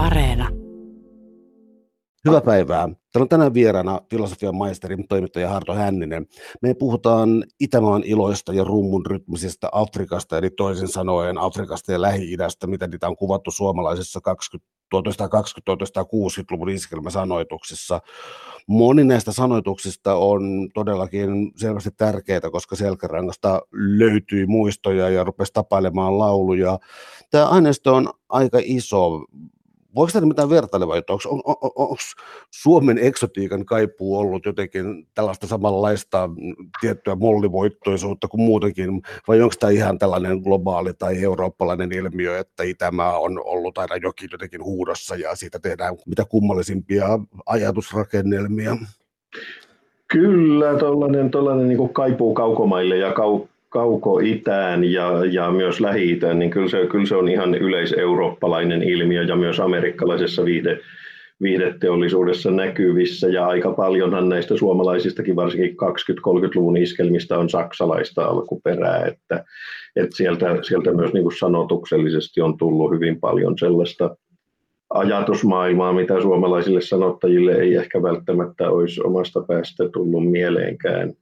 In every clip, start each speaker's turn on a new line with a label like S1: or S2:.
S1: Areena.
S2: Hyvää päivää. Täällä on tänään vieraana filosofian maisteri, toimittaja Harto Hänninen. Me puhutaan Itämaan iloista ja rummun rytmisestä Afrikasta, eli toisin sanoen Afrikasta ja Lähi-idästä, mitä niitä on kuvattu suomalaisessa 1920-1960-luvun iskelmäsanoituksissa. Moni näistä sanoituksista on todellakin selvästi tärkeitä, koska selkärangasta löytyi muistoja ja rupesi tapailemaan lauluja. Tämä aineisto on aika iso voiko tämä mitään vertailevaa, että onko, on, on, Suomen eksotiikan kaipuu ollut jotenkin tällaista samanlaista tiettyä mollivoittoisuutta kuin muutenkin, vai onko tämä ihan tällainen globaali tai eurooppalainen ilmiö, että Itämaa on ollut aina jokin jotenkin huudossa ja siitä tehdään mitä kummallisimpia ajatusrakennelmia?
S3: Kyllä, tuollainen niin kaipuu kaukomaille ja kau, kauko-itään ja, ja myös lähi-itään, niin kyllä se, kyllä se on ihan yleiseurooppalainen ilmiö ja myös amerikkalaisessa viide, viihdeteollisuudessa näkyvissä ja aika paljonhan näistä suomalaisistakin varsinkin 20-30-luvun iskelmistä on saksalaista alkuperää, että, että sieltä, sieltä myös niin kuin sanotuksellisesti on tullut hyvin paljon sellaista ajatusmaailmaa, mitä suomalaisille sanottajille ei ehkä välttämättä olisi omasta päästä tullut mieleenkään.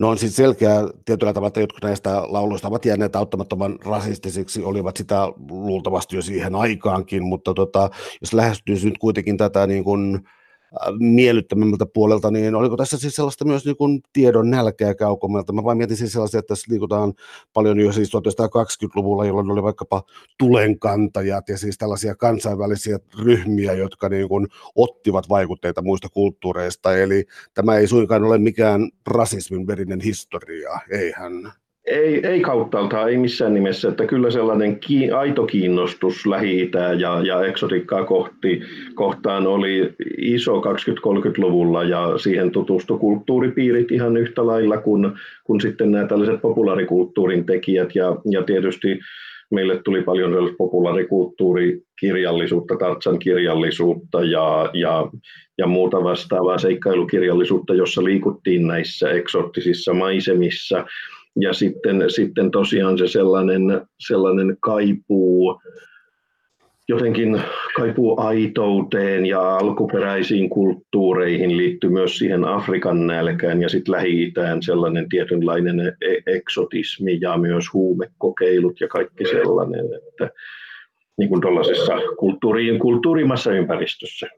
S2: No on siis selkeä tietyllä tavalla, että jotkut näistä lauluista ovat jääneet auttamattoman rasistisiksi, olivat sitä luultavasti jo siihen aikaankin, mutta tota, jos lähestyisi nyt kuitenkin tätä niin kuin, miellyttämämmältä puolelta, niin oliko tässä siis sellaista myös niin kuin tiedon nälkeä kaukomelta? Mä vain mietin siis sellaisia, että tässä liikutaan paljon jo siis 1920-luvulla, jolloin oli vaikkapa tulenkantajat ja siis tällaisia kansainvälisiä ryhmiä, jotka niin kuin ottivat vaikutteita muista kulttuureista, eli tämä ei suinkaan ole mikään rasismin verinen historia, eihän?
S3: Ei, ei kauttaalta, ei missään nimessä, että kyllä sellainen ki, aito kiinnostus lähi ja, ja eksotikkaa kohti, kohtaan oli iso 20-30-luvulla ja siihen tutustui kulttuuripiirit ihan yhtä lailla kuin, kuin sitten nämä tällaiset populaarikulttuurin tekijät. Ja, ja tietysti meille tuli paljon sellaista populaarikulttuurikirjallisuutta, Tartsan kirjallisuutta ja, ja, ja muuta vastaavaa seikkailukirjallisuutta, jossa liikuttiin näissä eksoottisissa maisemissa ja sitten, sitten tosiaan se sellainen, sellainen kaipuu, jotenkin kaipuu aitouteen ja alkuperäisiin kulttuureihin liittyy myös siihen Afrikan nälkään ja sitten Lähi-Itään sellainen tietynlainen e-, eksotismi ja myös huumekokeilut ja kaikki sellainen, että niin kuin tuollaisessa kulttuuri, kulttuurimassa ympäristössä.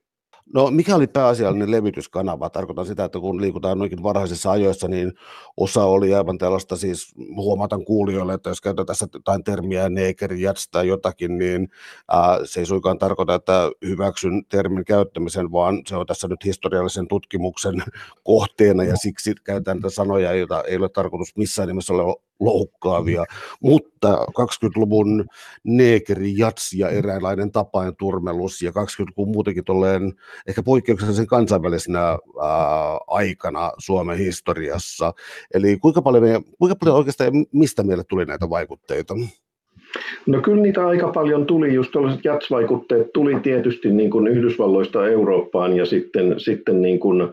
S2: No mikä oli pääasiallinen levytyskanava? Tarkoitan sitä, että kun liikutaan noinkin varhaisissa ajoissa, niin osa oli aivan tällaista, siis huomatan kuulijoille, että jos käytetään tässä jotain termiä neger, jats tai jotakin, niin ää, se ei suinkaan tarkoita, että hyväksyn termin käyttämisen, vaan se on tässä nyt historiallisen tutkimuksen kohteena ja siksi käytän näitä sanoja, joita ei ole tarkoitus missään nimessä loukkaavia, mutta 20-luvun neekeri, jats ja eräänlainen tapain turmelus ja 20-luvun muutenkin tolleen ehkä poikkeuksellisen kansainvälisenä ää, aikana Suomen historiassa. Eli kuinka paljon, me, kuinka paljon oikeastaan mistä meille tuli näitä vaikutteita?
S3: No kyllä niitä aika paljon tuli, just tällaiset jatsvaikutteet tuli tietysti niin kuin Yhdysvalloista Eurooppaan ja sitten, sitten niin kuin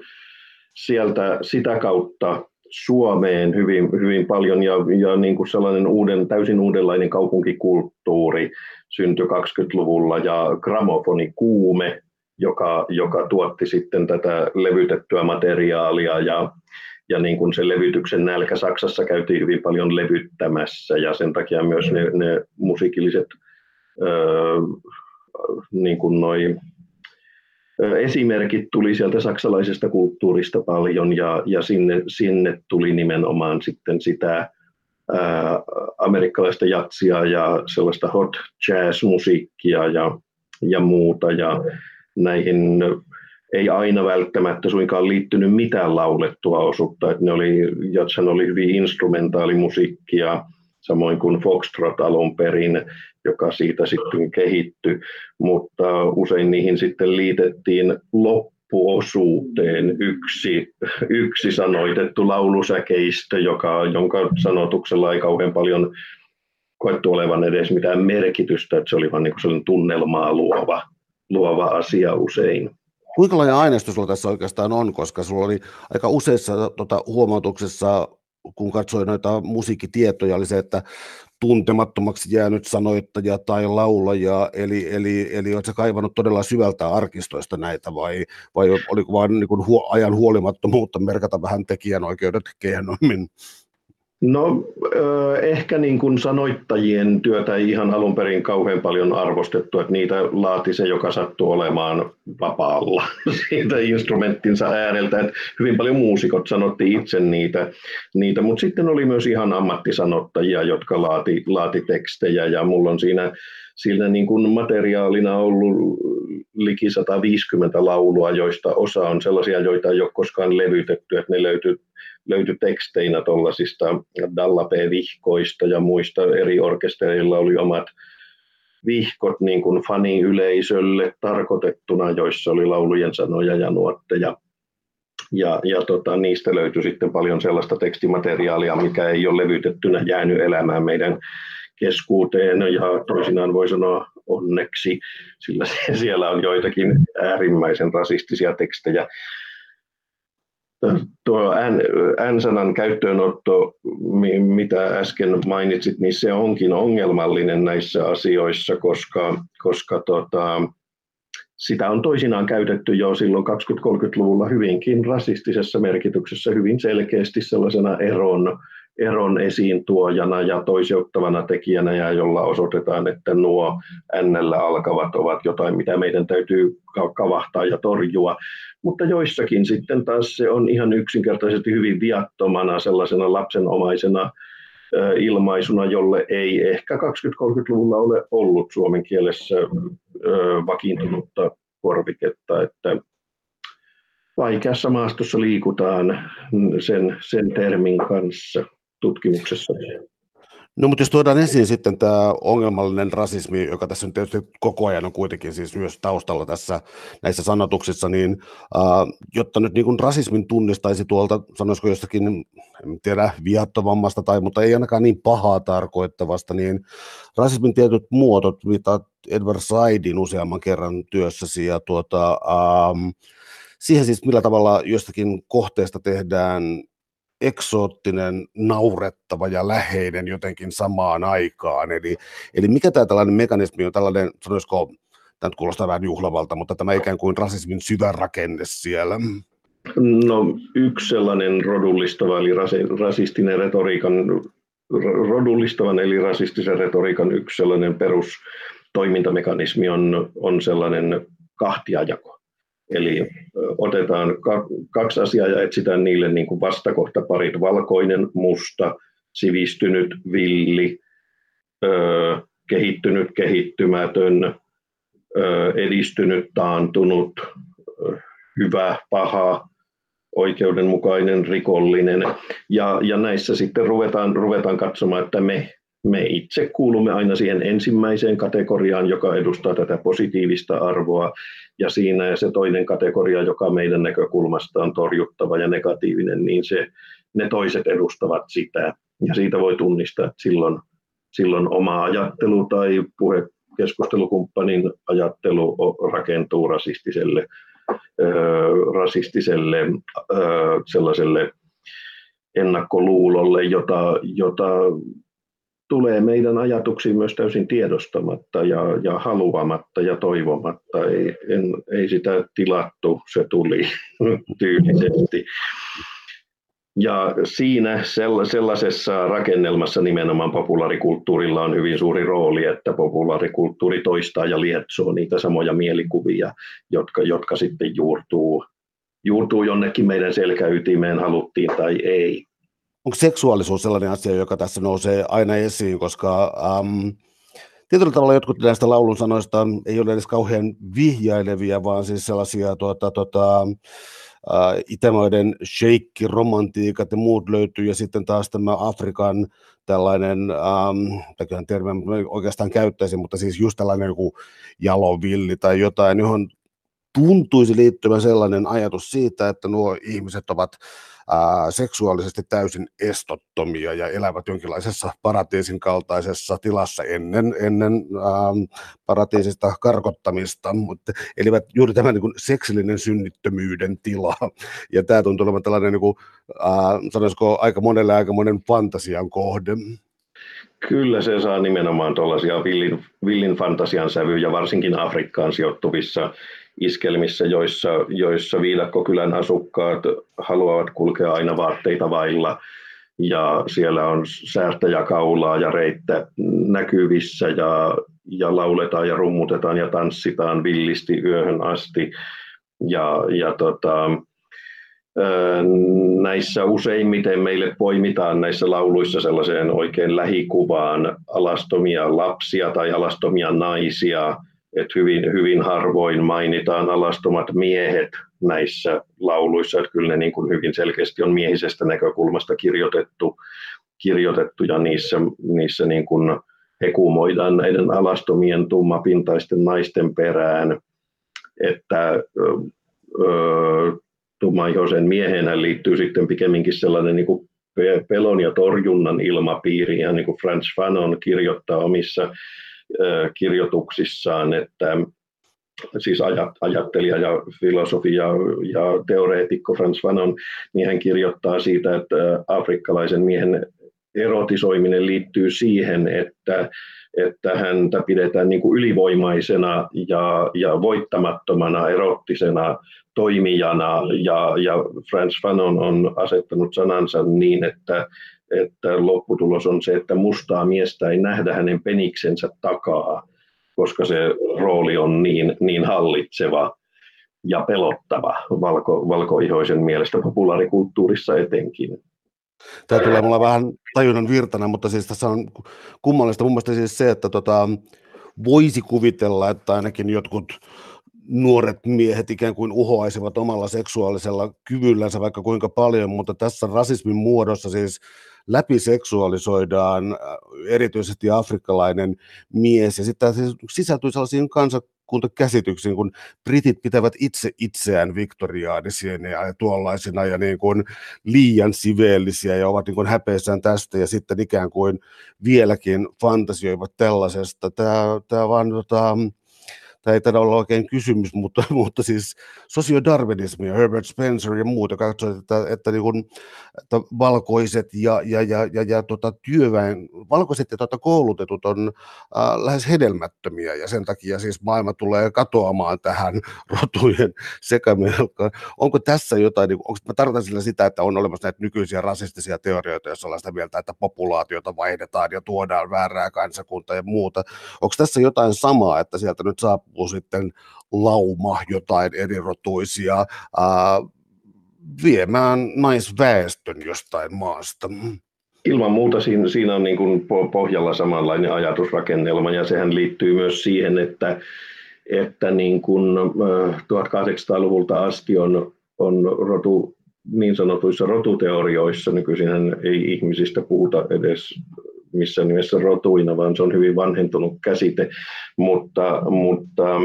S3: sieltä sitä kautta Suomeen hyvin, hyvin paljon ja, ja niin kuin sellainen uuden, täysin uudenlainen kaupunkikulttuuri syntyi 20-luvulla ja kuume, joka, joka tuotti sitten tätä levytettyä materiaalia ja, ja niin kuin se levytyksen nälkä Saksassa käytiin hyvin paljon levyttämässä ja sen takia myös ne, ne musiikilliset öö, niin kuin noi esimerkit tuli sieltä saksalaisesta kulttuurista paljon ja, ja sinne, sinne tuli nimenomaan sitten sitä ää, amerikkalaista jatsia ja sellaista hot jazz-musiikkia ja, ja muuta. Ja näihin ei aina välttämättä suinkaan liittynyt mitään laulettua osuutta, että ne oli, oli hyvin instrumentaalimusiikkia, samoin kuin Foxtrot alun perin, joka siitä sitten kehittyi, mutta usein niihin sitten liitettiin loppuosuuteen yksi, yksi sanoitettu laulusäkeistö, joka, jonka sanotuksella ei kauhean paljon koettu olevan edes mitään merkitystä, että se oli vain niin tunnelmaa luova, luova asia usein.
S2: Kuinka laaja aineisto sulla tässä oikeastaan on, koska sulla oli aika useissa tota, huomautuksessa kun katsoin noita musiikkitietoja, oli se, että tuntemattomaksi jäänyt sanoittaja tai laulaja, eli, eli, eli oletko kaivannut todella syvältä arkistoista näitä vai, vai oliko vain niin huo, ajan huolimattomuutta merkata vähän tekijänoikeudet kehnommin?
S3: No ehkä niin kuin sanoittajien työtä ei ihan alun perin kauhean paljon arvostettu, että niitä laati se, joka sattuu olemaan vapaalla siitä instrumenttinsa ääreltä. Että hyvin paljon muusikot sanotti itse niitä, niitä mutta sitten oli myös ihan ammattisanottajia, jotka laati, laati tekstejä ja mulla on siinä, siinä niin kuin materiaalina ollut liki 150 laulua, joista osa on sellaisia, joita ei ole koskaan levytetty, että ne löytyy löytyi teksteinä tuollaisista Dallape-vihkoista ja muista eri orkestereilla oli omat vihkot niin kuin faniyleisölle tarkoitettuna, joissa oli laulujen sanoja ja nuotteja. Ja, ja tota, niistä löytyi sitten paljon sellaista tekstimateriaalia, mikä ei ole levytettynä jäänyt elämään meidän keskuuteen ja toisinaan voi sanoa onneksi, sillä siellä on joitakin äärimmäisen rasistisia tekstejä. Tuo N-sanan käyttöönotto, mitä äsken mainitsit, niin se onkin ongelmallinen näissä asioissa, koska, koska tota, sitä on toisinaan käytetty jo silloin 20-30-luvulla hyvinkin rasistisessa merkityksessä, hyvin selkeästi sellaisena eron, eron esiin tuojana ja toiseuttavana tekijänä, ja jolla osoitetaan, että nuo n alkavat ovat jotain, mitä meidän täytyy kavahtaa ja torjua. Mutta joissakin sitten taas se on ihan yksinkertaisesti hyvin viattomana sellaisena lapsenomaisena ilmaisuna, jolle ei ehkä 20-30-luvulla ole ollut suomen kielessä vakiintunutta korviketta, että vaikeassa maastossa liikutaan sen, sen termin kanssa tutkimuksessa.
S2: No mutta jos tuodaan esiin sitten tämä ongelmallinen rasismi, joka tässä nyt tietysti koko ajan on kuitenkin siis myös taustalla tässä näissä sanotuksissa, niin äh, jotta nyt niin kuin rasismin tunnistaisi tuolta, sanoisiko jostakin, en tiedä, viattomammasta tai, mutta ei ainakaan niin pahaa tarkoittavasta, niin rasismin tietyt muodot, mitä Edward Saidin useamman kerran työssäsi ja tuota, ähm, siihen siis millä tavalla jostakin kohteesta tehdään eksoottinen, naurettava ja läheinen jotenkin samaan aikaan. Eli, eli mikä tämä tällainen mekanismi on, tällainen, sanoisiko, tämä nyt kuulostaa vähän juhlavalta, mutta tämä ikään kuin rasismin sydänrakenne siellä?
S3: No yksi sellainen rodullistava eli rasistinen retoriikan, rodullistavan eli rasistisen retoriikan yksi sellainen perustoimintamekanismi on, on sellainen kahtiajako. Eli otetaan kaksi asiaa ja etsitään niille niin kuin vastakohtaparit, valkoinen, musta, sivistynyt, villi, kehittynyt, kehittymätön, edistynyt, taantunut, hyvä, paha, oikeudenmukainen, rikollinen. Ja, ja näissä sitten ruvetaan, ruvetaan katsomaan, että me me itse kuulumme aina siihen ensimmäiseen kategoriaan, joka edustaa tätä positiivista arvoa, ja siinä se toinen kategoria, joka meidän näkökulmasta on torjuttava ja negatiivinen, niin se, ne toiset edustavat sitä. Ja siitä voi tunnistaa, että silloin, silloin oma ajattelu tai puhe keskustelukumppanin ajattelu rakentuu rasistiselle, rasistiselle sellaiselle ennakkoluulolle, jota, jota tulee meidän ajatuksiin myös täysin tiedostamatta ja, ja haluamatta ja toivomatta. Ei, en, ei sitä tilattu, se tuli tyylisesti. Ja siinä sellaisessa rakennelmassa nimenomaan populaarikulttuurilla on hyvin suuri rooli, että populaarikulttuuri toistaa ja lietsoo niitä samoja mielikuvia, jotka, jotka sitten juurtuu, juurtuu jonnekin meidän selkäytimeen, haluttiin tai ei
S2: onko seksuaalisuus sellainen asia, joka tässä nousee aina esiin, koska ähm, tietyllä tavalla jotkut näistä laulun sanoista ei ole edes kauhean vihjailevia, vaan siis sellaisia tuota, tuota, äh, itämaiden sheikki-romantiikat ja muut löytyy, ja sitten taas tämä Afrikan tällainen, ähm, termi oikeastaan käyttäisin, mutta siis just tällainen joku jalovilli tai jotain, johon tuntuisi liittyvän sellainen ajatus siitä, että nuo ihmiset ovat seksuaalisesti täysin estottomia ja elävät jonkinlaisessa paratiisin kaltaisessa tilassa ennen, ennen ää, paratiisista karkottamista, mutta elivät juuri tämä niin kuin seksillinen synnittömyyden tila. Ja tämä tuntuu olevan tällainen, niin kuin, ää, sanoisiko, aika monelle aika monen fantasian kohde.
S3: Kyllä se saa nimenomaan tuollaisia villin, villin fantasian sävyjä, varsinkin Afrikkaan sijoittuvissa iskelmissä, joissa, joissa viidakkokylän asukkaat haluavat kulkea aina vaatteita vailla. Ja siellä on säästä ja kaulaa ja reittä näkyvissä ja, ja lauletaan ja rummutetaan ja tanssitaan villisti yöhön asti. Ja, ja tota, näissä useimmiten meille poimitaan näissä lauluissa sellaiseen oikein lähikuvaan alastomia lapsia tai alastomia naisia, että hyvin, hyvin harvoin mainitaan alastomat miehet näissä lauluissa, että kyllä ne niin kuin hyvin selkeästi on miehisestä näkökulmasta kirjoitettu, kirjoitettu ja niissä, niissä niin kuin hekumoidaan näiden alastomien tummapintaisten naisten perään, että ö, tummaihoisen miehenä liittyy sitten pikemminkin sellainen niin kuin pelon ja torjunnan ilmapiiri, ja niin kuin Franz Fanon kirjoittaa omissa kirjoituksissaan, että siis ajattelija ja filosofi ja, ja teoreetikko Franz Fanon, niin hän kirjoittaa siitä, että afrikkalaisen miehen erotisoiminen liittyy siihen, että, että häntä pidetään niin kuin ylivoimaisena ja, ja voittamattomana erottisena toimijana. Ja, ja Franz Fanon on asettanut sanansa niin, että, että lopputulos on se, että mustaa miestä ei nähdä hänen peniksensä takaa, koska se rooli on niin, niin hallitseva ja pelottava valko, valkoihoisen mielestä populaarikulttuurissa etenkin.
S2: Tämä tulee mulla vähän tajunnan virtana, mutta siis tässä on kummallista mun siis se, että tota, voisi kuvitella, että ainakin jotkut nuoret miehet ikään kuin uhoaisivat omalla seksuaalisella kyvyllänsä vaikka kuinka paljon, mutta tässä rasismin muodossa siis läpiseksuaalisoidaan äh, erityisesti afrikkalainen mies, ja sitten sisältyy sellaisiin kansakuntakäsityksiin, kun britit pitävät itse itseään viktoriaanisina ja tuollaisina ja niin kuin liian siveellisiä ja ovat niin kuin häpeissään tästä ja sitten ikään kuin vieläkin fantasioivat tällaisesta. Tämä, tämä vaan tota, tämä ei taida olla oikein kysymys, mutta, mutta siis sosiodarwinismi ja Herbert Spencer ja muut, joka katsoi, että, että, niin kuin, että valkoiset ja, ja, ja, ja, ja tota, työväen, valkoiset ja tota, koulutetut on äh, lähes hedelmättömiä ja sen takia siis maailma tulee katoamaan tähän rotujen sekamelkaan. Onko tässä jotain, niin, onko, mä tarkoitan sillä sitä, että on olemassa näitä nykyisiä rasistisia teorioita, joissa ollaan sitä mieltä, että populaatiota vaihdetaan ja tuodaan väärää kansakuntaa ja muuta. Onko tässä jotain samaa, että sieltä nyt saa saapuu sitten lauma jotain erirotuisia ää, viemään naisväestön jostain maasta.
S3: Ilman muuta siinä, siinä on niin kuin pohjalla samanlainen ajatusrakennelma ja sehän liittyy myös siihen, että, että niin kuin 1800-luvulta asti on, on rotu, niin sanotuissa rotuteorioissa, nykyisin ei ihmisistä puhuta edes missään nimessä rotuina, vaan se on hyvin vanhentunut käsite, mutta, mutta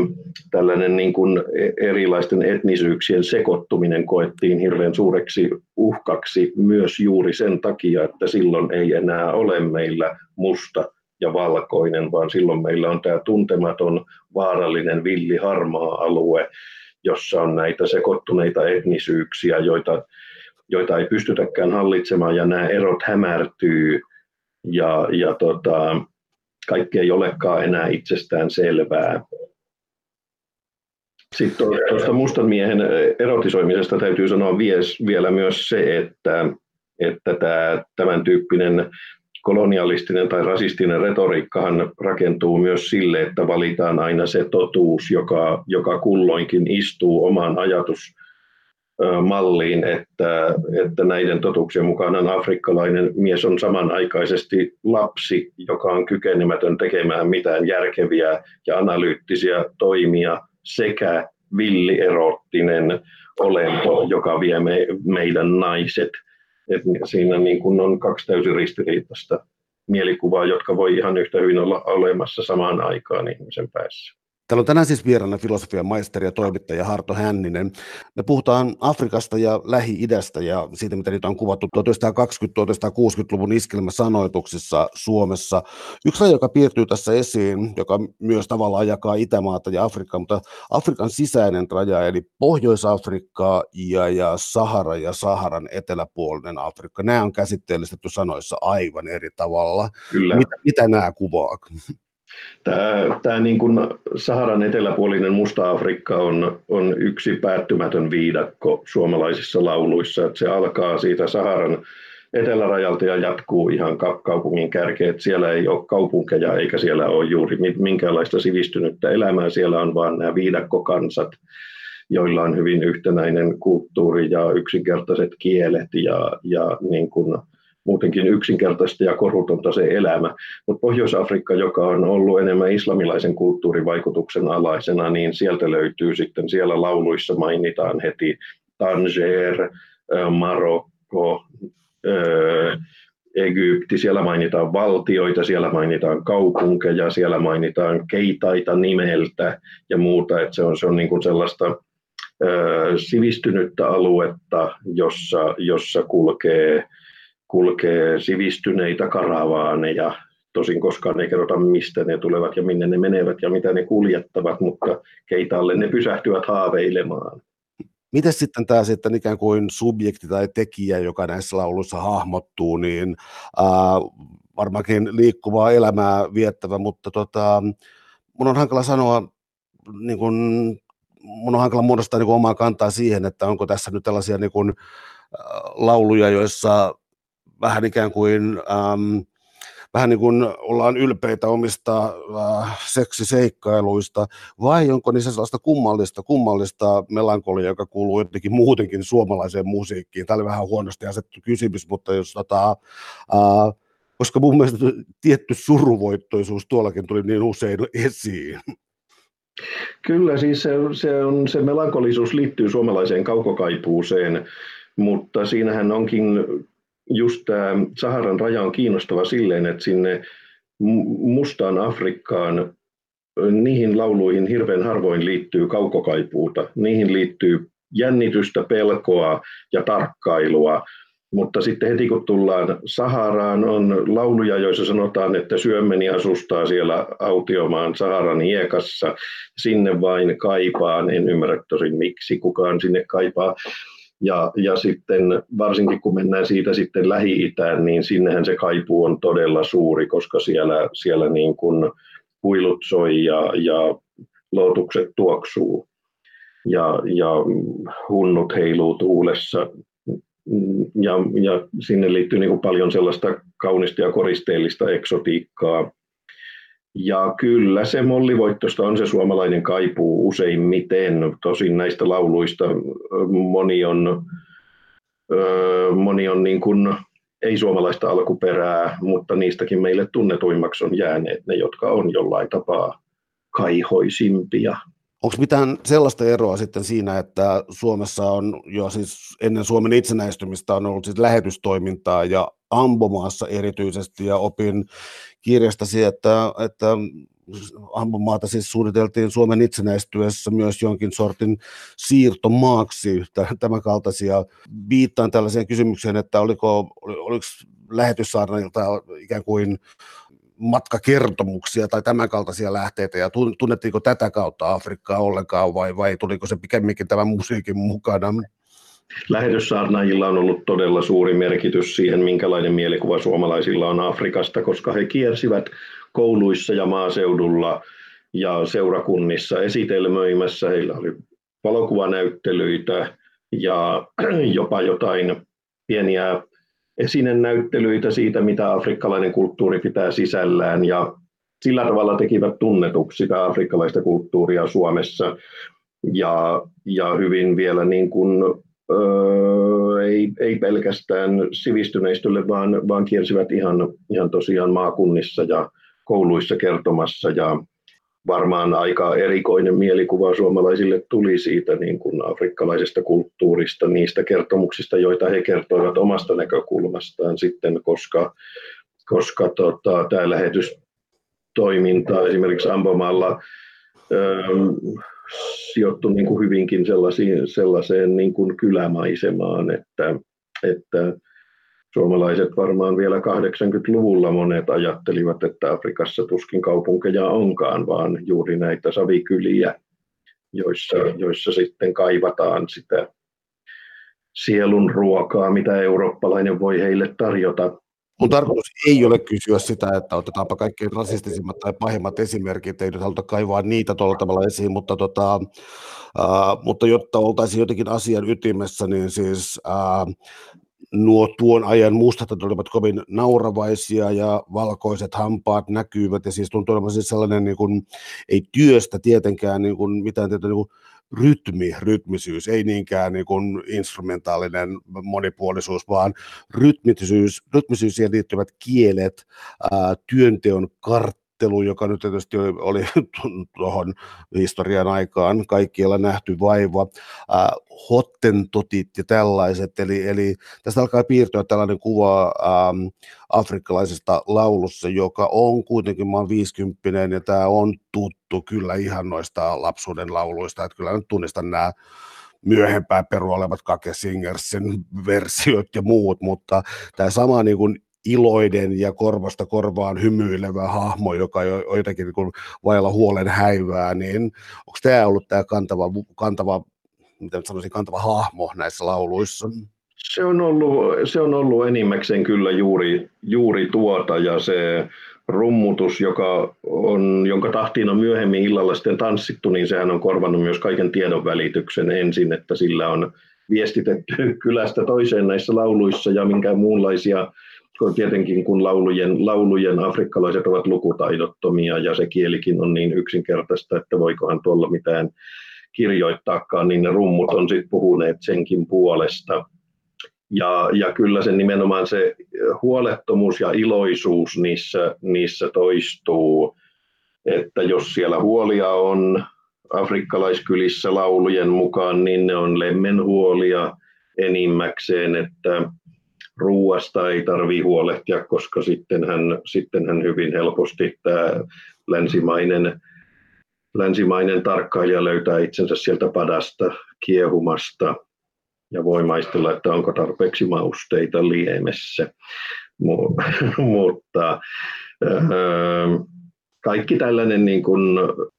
S3: tällainen niin kuin erilaisten etnisyyksien sekoittuminen koettiin hirveän suureksi uhkaksi myös juuri sen takia, että silloin ei enää ole meillä musta ja valkoinen, vaan silloin meillä on tämä tuntematon, vaarallinen, villi, harmaa alue, jossa on näitä sekoittuneita etnisyyksiä, joita, joita ei pystytäkään hallitsemaan, ja nämä erot hämärtyy ja, ja tota, kaikki ei olekaan enää itsestään selvää. Sitten tuosta mustan miehen erotisoimisesta täytyy sanoa vielä myös se, että, että tämä, tämän tyyppinen kolonialistinen tai rasistinen retoriikkahan rakentuu myös sille, että valitaan aina se totuus, joka, joka kulloinkin istuu omaan ajatus malliin, että, että näiden totuuksien mukaan afrikkalainen mies on samanaikaisesti lapsi, joka on kykenemätön tekemään mitään järkeviä ja analyyttisiä toimia, sekä villierottinen olento, joka vie me, meidän naiset. Et siinä niin kun on kaksi täysin ristiriitaista mielikuvaa, jotka voi ihan yhtä hyvin olla olemassa samaan aikaan ihmisen päässä.
S2: Täällä on tänään siis vieraana filosofian maisteri ja toimittaja Harto Hänninen. Me puhutaan Afrikasta ja Lähi-idästä ja siitä, mitä niitä on kuvattu 1920-1960-luvun iskelmäsanoituksissa Suomessa. Yksi raja, joka piirtyy tässä esiin, joka myös tavallaan jakaa Itämaata ja Afrikkaa, mutta Afrikan sisäinen raja, eli Pohjois-Afrikka ja, ja Sahara ja Saharan eteläpuolinen Afrikka. Nämä on käsitteellistetty sanoissa aivan eri tavalla. Kyllä. Mitä, mitä nämä kuvaa?
S3: Tämä, tämä niin kuin Saharan eteläpuolinen Musta Afrikka on, on yksi päättymätön viidakko suomalaisissa lauluissa. Että se alkaa siitä Saharan etelärajalta ja jatkuu ihan kaupungin kärkeen. Siellä ei ole kaupunkeja eikä siellä ole juuri minkäänlaista sivistynyttä elämää. Siellä on vain nämä viidakkokansat, joilla on hyvin yhtenäinen kulttuuri ja yksinkertaiset kielet ja, ja niin kuin muutenkin yksinkertaista ja korutonta se elämä. Mutta Pohjois-Afrikka, joka on ollut enemmän islamilaisen kulttuurivaikutuksen alaisena, niin sieltä löytyy sitten, siellä lauluissa mainitaan heti Tanger, Marokko, Egypti, siellä mainitaan valtioita, siellä mainitaan kaupunkeja, siellä mainitaan keitaita nimeltä ja muuta, että se on, se on niin kuin sellaista sivistynyttä aluetta, jossa, jossa kulkee kulkee sivistyneitä karavaaneja. Tosin koskaan ei kerrota, mistä ne tulevat ja minne ne menevät ja mitä ne kuljettavat, mutta keitalle ne pysähtyvät haaveilemaan.
S2: Miten sitten tämä sitten ikään kuin subjekti tai tekijä, joka näissä lauluissa hahmottuu, niin ää, varmaankin liikkuvaa elämää viettävä, mutta tota, mun on hankala sanoa, niin kun, mun on hankala muodostaa niin omaa kantaa siihen, että onko tässä nyt tällaisia niin kun, lauluja, joissa vähän ikään kuin, ähm, vähän niin kuin ollaan ylpeitä omista äh, seksiseikkailuista, vai onko niissä sellaista kummallista, kummallista melankoliaa, joka kuuluu jotenkin muutenkin suomalaiseen musiikkiin. Tämä oli vähän huonosti asettu kysymys, mutta jos tota, äh, koska mun mielestä tietty suruvoittoisuus tuollakin tuli niin usein esiin.
S3: Kyllä, siis se, se, on, se melankolisuus liittyy suomalaiseen kaukokaipuuseen, mutta siinähän onkin just tämä Saharan raja on kiinnostava silleen, että sinne mustaan Afrikkaan niihin lauluihin hirveän harvoin liittyy kaukokaipuuta. Niihin liittyy jännitystä, pelkoa ja tarkkailua. Mutta sitten heti kun tullaan Saharaan, on lauluja, joissa sanotaan, että syömmeni asustaa siellä autiomaan Saharan hiekassa. Sinne vain kaipaan, en ymmärrä tosin miksi kukaan sinne kaipaa. Ja, ja sitten varsinkin kun mennään siitä sitten Lähi-Itään, niin sinnehän se kaipuu on todella suuri, koska siellä, siellä niin kuin huilut soi ja, ja lootukset tuoksuu ja, ja hunnut heiluu tuulessa. Ja, ja sinne liittyy niin kuin paljon sellaista kaunista ja koristeellista eksotiikkaa. Ja kyllä se mollivoittosta on se suomalainen kaipuu useimmiten. Tosin näistä lauluista moni on, moni on niin kuin ei suomalaista alkuperää, mutta niistäkin meille tunnetuimmaksi on jääneet ne, jotka on jollain tapaa kaihoisimpia.
S2: Onko mitään sellaista eroa sitten siinä, että Suomessa on jo siis ennen Suomen itsenäistymistä on ollut siis lähetystoimintaa ja Ambomaassa erityisesti ja opin kirjastasi, että, että ampumaata siis suunniteltiin Suomen itsenäistyessä myös jonkin sortin siirtomaaksi, tämän kaltaisia. Viittaan tällaiseen kysymykseen, että oliko, oliko lähetyssaarnailta ikään kuin matkakertomuksia tai tämän kaltaisia lähteitä, ja tunnettiinko tätä kautta Afrikkaa ollenkaan, vai, vai tuliko se pikemminkin tämän musiikin mukana?
S3: Lähetyssaarnaajilla on ollut todella suuri merkitys siihen, minkälainen mielikuva suomalaisilla on Afrikasta, koska he kiersivät kouluissa ja maaseudulla ja seurakunnissa esitelmöimässä. Heillä oli valokuvanäyttelyitä ja jopa jotain pieniä esinenäyttelyitä siitä, mitä afrikkalainen kulttuuri pitää sisällään ja sillä tavalla tekivät tunnetuksi sitä afrikkalaista kulttuuria Suomessa ja, ja hyvin vielä niin kuin öö, ei, ei pelkästään sivistyneistölle, vaan, vaan kiersivät ihan, ihan tosiaan maakunnissa ja kouluissa kertomassa. Ja varmaan aika erikoinen mielikuva suomalaisille tuli siitä niin kuin afrikkalaisesta kulttuurista, niistä kertomuksista, joita he kertoivat omasta näkökulmastaan sitten, koska, koska tota, tämä lähetystoiminta esimerkiksi Ambomalla sijoittui niin kuin hyvinkin sellaiseen, sellaiseen niin kuin kylämaisemaan, että, että suomalaiset varmaan vielä 80-luvulla monet ajattelivat, että Afrikassa tuskin kaupunkeja onkaan, vaan juuri näitä savikyliä, joissa, joissa sitten kaivataan sitä sielun ruokaa, mitä eurooppalainen voi heille tarjota.
S2: Mun tarkoitus ei ole kysyä sitä, että otetaanpa kaikkein rasistisimmat tai pahimmat esimerkit, ei nyt haluta kaivaa niitä tuolla tavalla esiin, mutta, tota, äh, mutta jotta oltaisiin jotenkin asian ytimessä, niin siis äh, nuo tuon ajan mustat olivat kovin nauravaisia ja valkoiset hampaat näkyvät ja siis tuntuu olevan siis sellainen niin kuin, ei työstä tietenkään niin kuin, mitään tietä, niin kuin, rytmi, rytmisyys, ei niinkään niin kuin instrumentaalinen monipuolisuus, vaan rytmisyys, rytmisyys siihen liittyvät kielet, ää, työnteon kart ajattelu, joka nyt tietysti oli tuohon historian aikaan kaikkialla nähty vaiva, äh, hottentotit ja tällaiset, eli, eli tästä alkaa piirtyä tällainen kuva ähm, afrikkalaisesta laulussa, joka on kuitenkin, mä oon 50 ja tämä on tuttu kyllä ihan noista lapsuuden lauluista, että kyllä nyt tunnistan nämä myöhempään peru olevat Kake Singersin versiot ja muut, mutta tämä sama niin kuin iloiden ja korvasta korvaan hymyilevä hahmo, joka jo jotenkin niin vailla huolen häivää, niin onko tämä ollut tämä kantava, kantava, miten sanoisin, kantava hahmo näissä lauluissa?
S3: Se on ollut, se on ollut enimmäkseen kyllä juuri, juuri tuota ja se rummutus, joka on, jonka tahtiin on myöhemmin illalla sitten tanssittu, niin sehän on korvannut myös kaiken tiedon välityksen ensin, että sillä on viestitetty kylästä toiseen näissä lauluissa ja minkä muunlaisia tietenkin kun laulujen, laulujen afrikkalaiset ovat lukutaidottomia ja se kielikin on niin yksinkertaista, että voikohan tuolla mitään kirjoittaakaan, niin ne rummut on sitten puhuneet senkin puolesta. Ja, ja kyllä se nimenomaan se huolettomuus ja iloisuus niissä, niissä toistuu, että jos siellä huolia on afrikkalaiskylissä laulujen mukaan, niin ne on lemmenhuolia enimmäkseen, että ruuasta ei tarvitse huolehtia, koska sitten hän, sitten hän hyvin helposti tämä länsimainen, länsimainen tarkkailija löytää itsensä sieltä padasta, kiehumasta ja voi maistella, että onko tarpeeksi mausteita liemessä. Mutta kaikki tällainen niin kuin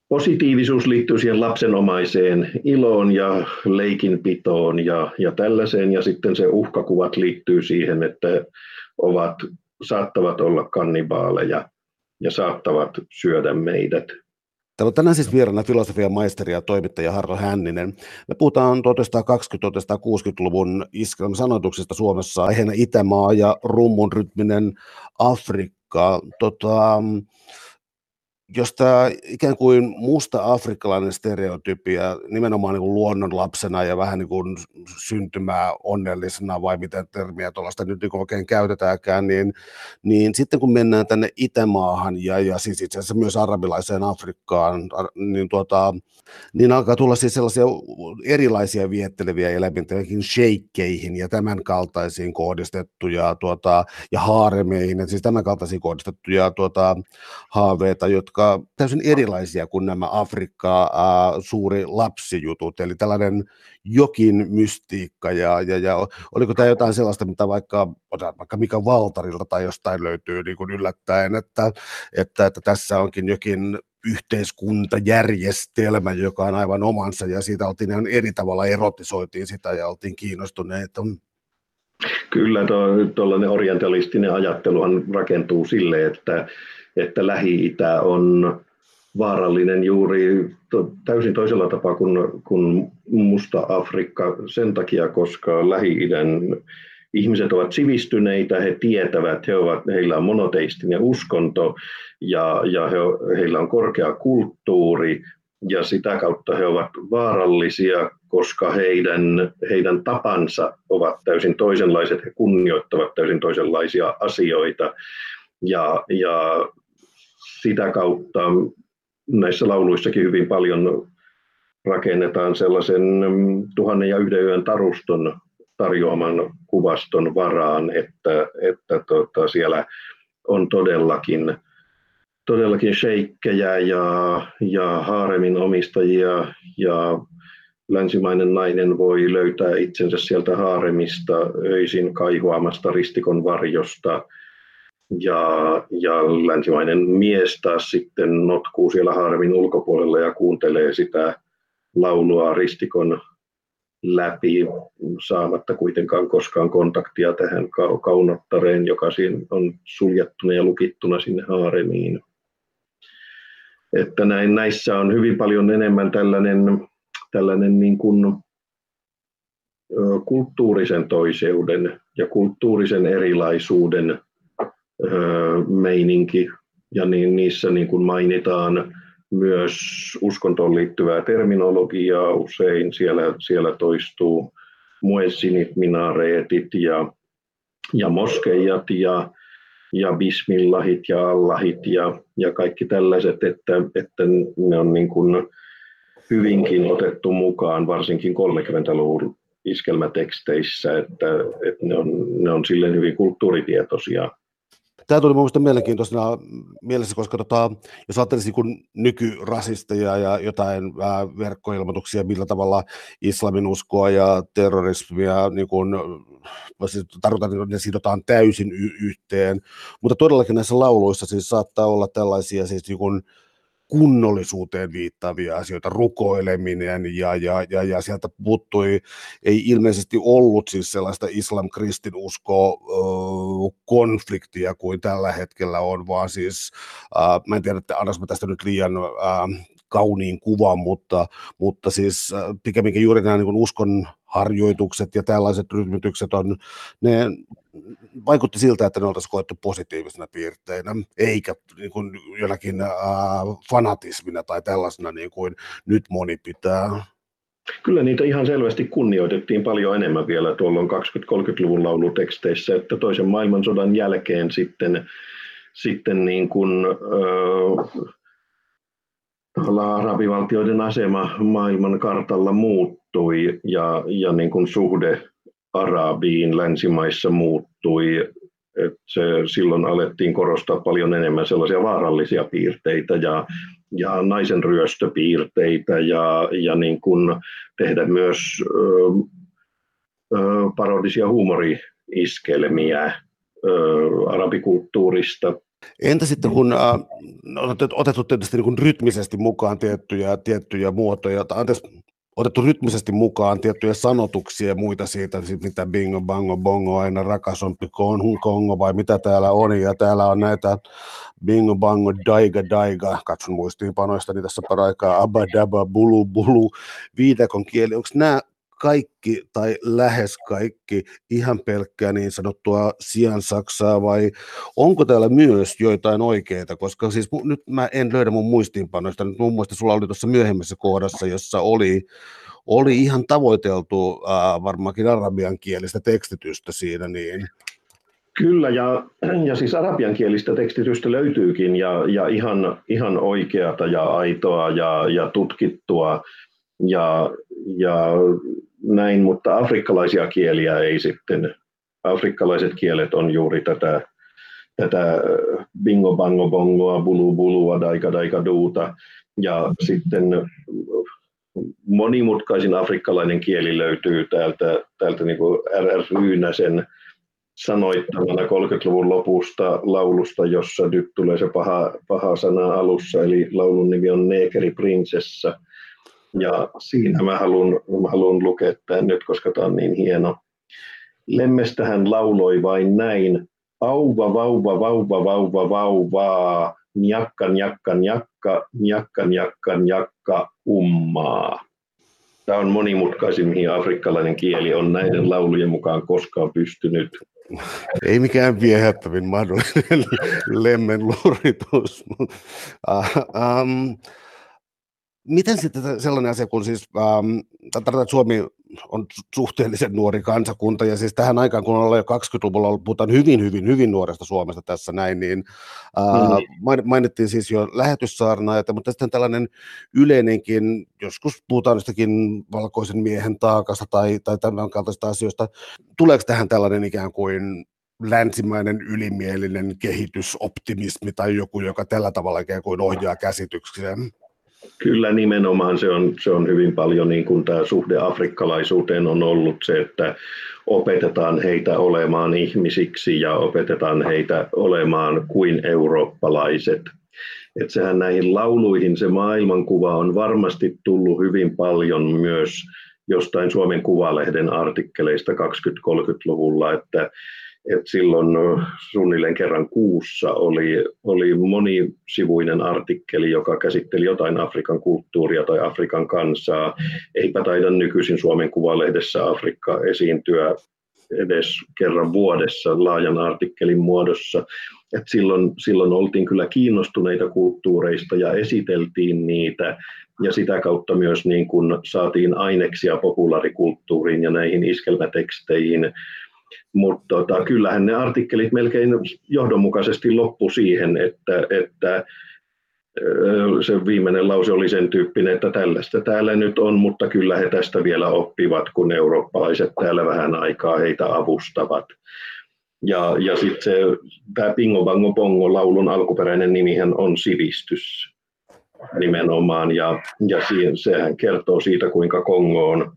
S3: positiivisuus liittyy siihen lapsenomaiseen iloon ja leikinpitoon ja, ja tällaiseen, ja sitten se uhkakuvat liittyy siihen, että ovat, saattavat olla kannibaaleja ja saattavat syödä meidät.
S2: Täällä on tänään siis vieraana filosofian maisteri ja toimittaja Harro Hänninen. Me puhutaan 1920-1960-luvun iskelmäsanoituksista Suomessa, aiheena Itämaa ja rummun rytminen Afrikka. Tota, jos tämä ikään kuin musta afrikkalainen stereotypia nimenomaan niin kuin luonnon lapsena ja vähän niin kuin syntymää onnellisena vai miten termiä tuollaista nyt niin oikein käytetäänkään, niin, niin sitten kun mennään tänne Itämaahan ja, ja siis itse asiassa myös arabilaiseen Afrikkaan, niin, tuota, niin alkaa tulla siis sellaisia erilaisia vietteleviä elementtejä, sheikkeihin ja tämän kaltaisiin kohdistettuja tuota, ja haaremeihin, siis tämän kaltaisiin kohdistettuja tuota, haaveita, jotka jotka täysin erilaisia kuin nämä Afrikkaa äh, suuri lapsijutut, eli tällainen jokin mystiikka, ja, ja, ja oliko tämä jotain sellaista, mitä vaikka, vaikka Mika Valtarilta tai jostain löytyy niin kuin yllättäen, että, että, että tässä onkin jokin yhteiskuntajärjestelmä, joka on aivan omansa, ja siitä oltiin ihan eri tavalla erotisoitiin sitä, ja oltiin kiinnostuneita.
S3: Kyllä, tuollainen orientalistinen ajatteluhan rakentuu sille, että että Lähi-Itä on vaarallinen juuri täysin toisella tapaa kuin, kuin musta Afrikka sen takia, koska Lähi-idän ihmiset ovat sivistyneitä, he tietävät, he ovat, heillä on monoteistinen uskonto ja, ja he, heillä on korkea kulttuuri ja sitä kautta he ovat vaarallisia, koska heidän, heidän tapansa ovat täysin toisenlaiset, he kunnioittavat täysin toisenlaisia asioita. Ja, ja sitä kautta näissä lauluissakin hyvin paljon rakennetaan sellaisen tuhannen ja yhden yön taruston tarjoaman kuvaston varaan, että, että tota, siellä on todellakin, todellakin sheikkejä ja, ja haaremin omistajia ja länsimainen nainen voi löytää itsensä sieltä haaremista öisin kaihuamasta ristikon varjosta ja, ja länsimainen mies taas sitten notkuu siellä haaremin ulkopuolella ja kuuntelee sitä laulua ristikon läpi saamatta kuitenkaan koskaan kontaktia tähän kaunottareen, joka siinä on suljettuna ja lukittuna sinne haaremiin. Että näin, näissä on hyvin paljon enemmän tällainen, tällainen niin kuin, kulttuurisen toiseuden ja kulttuurisen erilaisuuden meininki. Ja niin, niissä niin kuin mainitaan myös uskontoon liittyvää terminologiaa usein. Siellä, siellä toistuu muessinit, minareetit ja, ja moskeijat ja, ja bismillahit ja allahit ja, ja kaikki tällaiset, että, että ne on niin kuin hyvinkin otettu mukaan, varsinkin 30-luvun iskelmäteksteissä, että, että ne, on, ne on silleen hyvin kulttuuritietoisia
S2: Tämä tuli mielestäni mielenkiintoisena mielessä, koska tota, jos ajattelisi niin nykyrasisteja ja jotain äh, verkkoilmoituksia, millä tavalla islamin uskoa ja terrorismia niin kuin, siis tarkoitan, että ne sidotaan täysin y- yhteen, mutta todellakin näissä lauluissa siis saattaa olla tällaisia siis niin kuin, kunnollisuuteen viittaavia asioita, rukoileminen ja, ja, ja, ja sieltä puuttui, ei ilmeisesti ollut siis sellaista islam-kristinusko konfliktia kuin tällä hetkellä on, vaan siis, äh, mä en tiedä, että annas mä tästä nyt liian äh, kauniin kuvan, mutta, mutta siis äh, pikemminkin juuri nämä niin uskon harjoitukset ja tällaiset rytmitykset on, ne vaikutti siltä, että ne oltaisiin koettu positiivisena piirteinä, eikä niin kuin jonakin äh, fanatismina tai tällaisena niin kuin nyt moni pitää.
S3: Kyllä niitä ihan selvästi kunnioitettiin paljon enemmän vielä tuolloin 20-30-luvun lauluteksteissä, että toisen maailmansodan jälkeen sitten, sitten niin kuin, äh, arabivaltioiden asema maailman kartalla muuttui ja, ja niin kuin suhde Arabiin länsimaissa muuttui. Et se, silloin alettiin korostaa paljon enemmän sellaisia vaarallisia piirteitä ja, ja naisen ryöstöpiirteitä ja, ja niin kuin tehdä myös ö, ö, parodisia huumoriiskelmiä arabikulttuurista
S2: Entä sitten kun äh, on otettu tietysti niin kuin rytmisesti mukaan tiettyjä, tiettyjä muotoja, tai anteeksi, otettu rytmisesti mukaan tiettyjä sanotuksia ja muita siitä, mitä bingo, bango, bongo, aina rakas on kongo, kongo vai mitä täällä on, ja täällä on näitä bingo, bango, daiga, daiga, katson muistiinpanoista, tässä paraikaa, abba, daba, bulu, bulu, viidakon kieli, onko nämä kaikki tai lähes kaikki ihan pelkkää niin sanottua sian saksaa vai onko täällä myös joitain oikeita, koska siis nyt mä en löydä mun muistiinpanoista, nyt mun muista sulla oli tuossa myöhemmässä kohdassa, jossa oli, oli ihan tavoiteltu äh, varmaankin arabian kielistä tekstitystä siinä, niin
S3: Kyllä, ja, ja siis arabiankielistä tekstitystä löytyykin, ja, ja ihan, ihan oikeata ja aitoa ja, ja tutkittua, ja, ja näin, mutta afrikkalaisia kieliä ei sitten. Afrikkalaiset kielet on juuri tätä, tätä bingo bango bongoa, bulu bulua, daika daika duuta. Ja sitten monimutkaisin afrikkalainen kieli löytyy täältä, täältä niin kuin R.R. Ryynäsen sanoittamana 30-luvun lopusta laulusta, jossa nyt tulee se paha, paha sana alussa, eli laulun nimi on Neekeri prinsessa – ja siinä mä haluan, mä haluan lukea tämän nyt, koska tämä on niin hieno. Lemmestä hän lauloi vain näin. Auva, vauva, vauva, vauva, vauva, njakka, njakka, njakka, njakka, njakka, njakka, ummaa. Tämä on monimutkaisin, mihin afrikkalainen kieli on näiden laulujen mukaan koskaan pystynyt.
S2: Ei mikään viehättävin mahdollinen lemmen luritus. Uh, um, miten sitten sellainen asia, kun siis ähm, tarkoitan, että Suomi on suhteellisen nuori kansakunta, ja siis tähän aikaan, kun ollaan jo 20-luvulla, puhutaan hyvin, hyvin, hyvin nuoresta Suomesta tässä näin, niin äh, mm. mainittiin siis jo lähetyssaarnaajat, mutta sitten tällainen yleinenkin, joskus puhutaan jostakin valkoisen miehen taakasta tai, tai tämän kaltaisista asioista. Tuleeko tähän tällainen ikään kuin länsimainen ylimielinen kehitysoptimismi tai joku, joka tällä tavalla ikään kuin ohjaa käsityksiä.
S3: Kyllä nimenomaan se on, se on hyvin paljon niin kuin tämä suhde afrikkalaisuuteen on ollut se, että opetetaan heitä olemaan ihmisiksi ja opetetaan heitä olemaan kuin eurooppalaiset. Että sehän näihin lauluihin se maailmankuva on varmasti tullut hyvin paljon myös jostain Suomen Kuvalehden artikkeleista 20-30-luvulla, että et silloin suunnilleen kerran kuussa oli, oli monisivuinen artikkeli, joka käsitteli jotain Afrikan kulttuuria tai Afrikan kansaa. Eipä taida nykyisin Suomen Kuvalehdessä Afrikka esiintyä edes kerran vuodessa laajan artikkelin muodossa. Et silloin, silloin oltiin kyllä kiinnostuneita kulttuureista ja esiteltiin niitä ja sitä kautta myös niin kun saatiin aineksia populaarikulttuuriin ja näihin iskelmäteksteihin mutta tota, kyllähän ne artikkelit melkein johdonmukaisesti loppu siihen, että, että se viimeinen lause oli sen tyyppinen, että tällaista täällä nyt on, mutta kyllä he tästä vielä oppivat, kun eurooppalaiset täällä vähän aikaa heitä avustavat. Ja, ja sitten tämä Pingo Bango Pongo laulun alkuperäinen nimihän on sivistys nimenomaan, ja, ja siihen, sehän kertoo siitä, kuinka Kongoon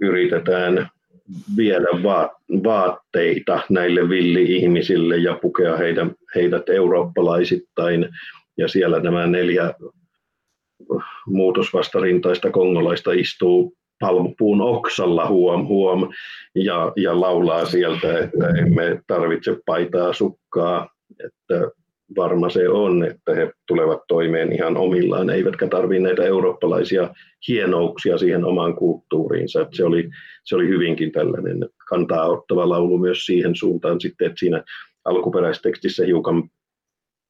S3: yritetään viedä vaatteita näille villi-ihmisille ja pukea heidän, heidät eurooppalaisittain. Ja siellä nämä neljä muutosvastarintaista kongolaista istuu palmupuun oksalla huom huom ja, ja laulaa sieltä, että emme tarvitse paitaa sukkaa, että varma se on, että he tulevat toimeen ihan omillaan, eivätkä tarvitse näitä eurooppalaisia hienouksia siihen omaan kulttuuriinsa. Se, oli, se oli hyvinkin tällainen kantaa ottava laulu myös siihen suuntaan sitten, että siinä alkuperäistekstissä hiukan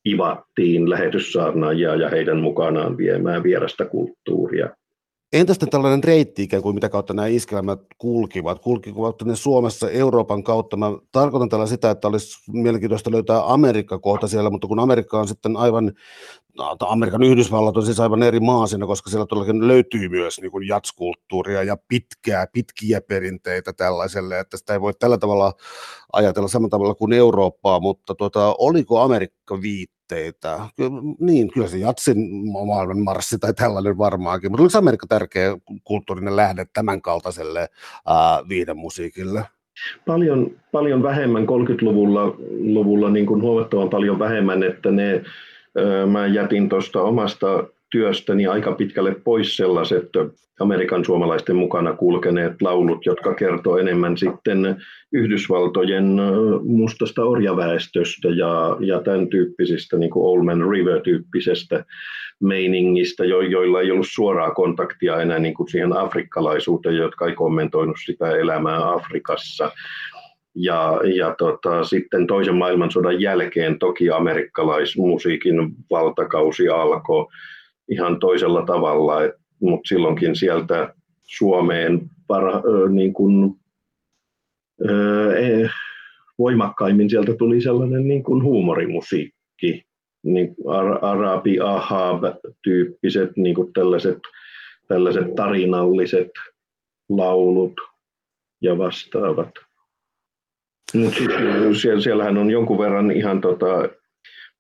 S3: ivattiin lähetyssaarnaajia ja heidän mukanaan viemään vierasta kulttuuria.
S2: Entä sitten tällainen reitti ikään kuin, mitä kautta nämä iskelmät kulkivat? Kulkivat ne Suomessa Euroopan kautta? Mä tarkoitan tällä sitä, että olisi mielenkiintoista löytää Amerikka kohta siellä, mutta kun Amerikka on sitten aivan, no, Amerikan Yhdysvallat on siis aivan eri maa siinä, koska siellä todellakin löytyy myös niin kuin jatskulttuuria ja pitkää, pitkiä perinteitä tällaiselle, että sitä ei voi tällä tavalla ajatella samalla tavalla kuin Eurooppaa, mutta tuota, oliko Amerikka viit viitteitä. Niin, kyllä se Jatsin maailman marssi tai tällainen varmaankin, mutta oliko Amerikka tärkeä kulttuurinen lähde tämän kaltaiselle viiden musiikille?
S3: Paljon, paljon vähemmän 30-luvulla luvulla, niin kuin huomattavan paljon vähemmän, että ne, mä jätin tuosta omasta työstäni aika pitkälle pois sellaiset Amerikan suomalaisten mukana kulkeneet laulut, jotka kertoo enemmän sitten Yhdysvaltojen mustasta orjaväestöstä ja, ja tämän tyyppisistä niin kuin Old Man River-tyyppisestä meiningistä, jo, joilla ei ollut suoraa kontaktia enää niin kuin siihen afrikkalaisuuteen, jotka ei kommentoinut sitä elämää Afrikassa. Ja, ja tota, sitten toisen maailmansodan jälkeen toki amerikkalaismusiikin valtakausi alkoi ihan toisella tavalla, mutta silloinkin sieltä Suomeen para, niin kuin, e, voimakkaimmin sieltä tuli sellainen niin kuin huumorimusiikki, niin arabi ahab-tyyppiset niin kuin tällaiset, tällaiset tarinalliset laulut ja vastaavat. Mutta siis, siellähän on jonkun verran ihan tota,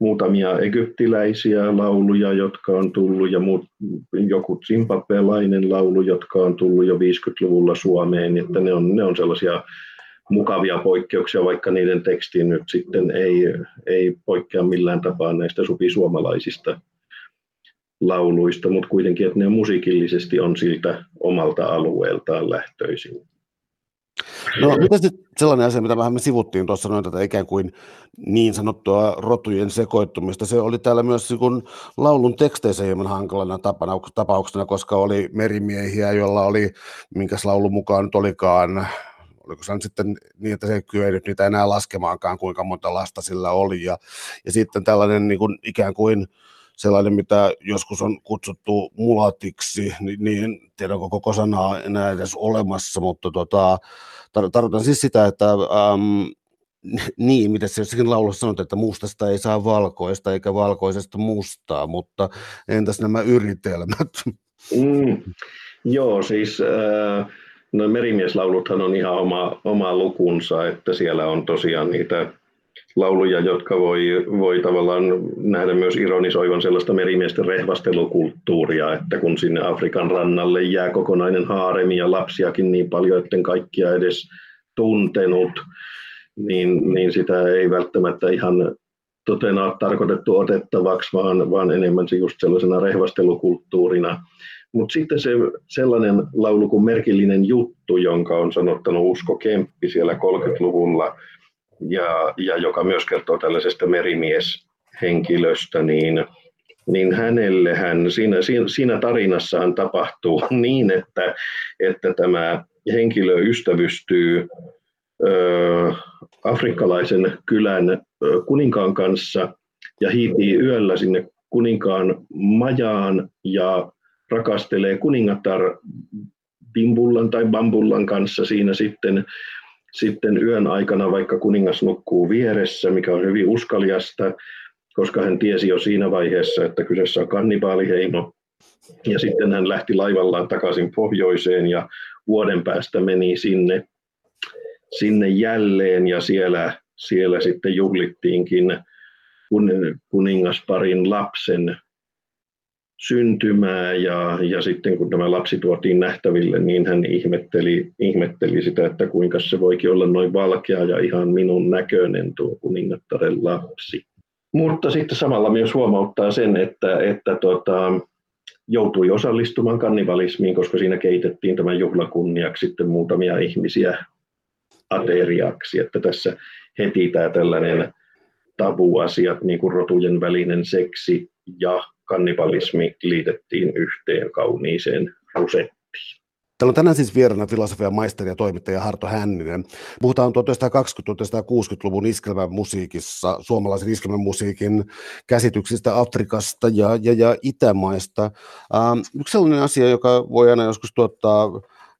S3: muutamia egyptiläisiä lauluja, jotka on tullut, ja muut, joku zimbabwelainen laulu, jotka on tullut jo 50-luvulla Suomeen, että ne on, ne on sellaisia mukavia poikkeuksia, vaikka niiden teksti nyt sitten ei, ei poikkea millään tapaa näistä supisuomalaisista lauluista, mutta kuitenkin, että ne musiikillisesti on siltä omalta alueeltaan lähtöisin.
S2: No mitä sitten sellainen asia, mitä vähän me sivuttiin tuossa noin tätä ikään kuin niin sanottua rotujen sekoittumista, se oli täällä myös niin kun laulun teksteissä hieman hankalana tapana, tapauksena, koska oli merimiehiä, joilla oli, minkäs laulun mukaan nyt olikaan, oliko se sitten niin, että se ei kyennyt niitä enää laskemaankaan, kuinka monta lasta sillä oli, ja, ja sitten tällainen niin kuin, ikään kuin sellainen, mitä joskus on kutsuttu mulatiksi, niin, niin tiedänkö koko sanaa enää edes olemassa, mutta tota, tar- tarkoitan siis sitä, että äm, niin, mitä se jossakin laulussa sanot, että mustasta ei saa valkoista eikä valkoisesta mustaa, mutta entäs nämä yritelmät?
S3: Mm, joo, siis äh, no merimieslauluthan on ihan oma, oma lukunsa, että siellä on tosiaan niitä lauluja, jotka voi, voi tavallaan nähdä myös ironisoivan sellaista merimiesten rehvastelukulttuuria, että kun sinne Afrikan rannalle jää kokonainen haaremi ja lapsiakin niin paljon, etten kaikkia edes tuntenut, niin, niin sitä ei välttämättä ihan totena ole tarkoitettu otettavaksi, vaan, vaan enemmän se just sellaisena rehvastelukulttuurina. Mutta sitten se sellainen laulu kuin Merkillinen juttu, jonka on sanottanut Usko Kemppi siellä 30-luvulla, ja, ja joka myös kertoo tällaisesta merimieshenkilöstä, niin, niin hänelle hän, siinä, siinä tarinassaan tapahtuu niin, että, että tämä henkilö ystävystyy ö, afrikkalaisen kylän ö, kuninkaan kanssa ja hiipii yöllä sinne kuninkaan majaan ja rakastelee kuningatar Bimbullan tai Bambullan kanssa siinä sitten sitten yön aikana, vaikka kuningas nukkuu vieressä, mikä on hyvin uskaliasta, koska hän tiesi jo siinä vaiheessa, että kyseessä on kannibaaliheimo. Ja sitten hän lähti laivallaan takaisin pohjoiseen ja vuoden päästä meni sinne, sinne jälleen ja siellä, siellä sitten juhlittiinkin kuningasparin lapsen syntymää ja, ja sitten kun tämä lapsi tuotiin nähtäville, niin hän ihmetteli, ihmetteli sitä, että kuinka se voikin olla noin valkea ja ihan minun näköinen tuo kuningattaren lapsi. Mutta sitten samalla myös huomauttaa sen, että, että tota, joutui osallistumaan kannibalismiin, koska siinä keitettiin tämän juhlakunniaksi sitten muutamia ihmisiä ateriaksi, että tässä heti tämä tällainen tabuasiat, niin kuin rotujen välinen seksi ja kannibalismi liitettiin yhteen kauniiseen rusettiin.
S2: Täällä on tänään siis vieraana filosofian maisteri ja toimittaja Harto Hänninen. Puhutaan 1920-1960-luvun iskelmän musiikissa, suomalaisen iskelmän musiikin käsityksistä Afrikasta ja, ja, ja Itämaista. Ähm, yksi sellainen asia, joka voi aina joskus tuottaa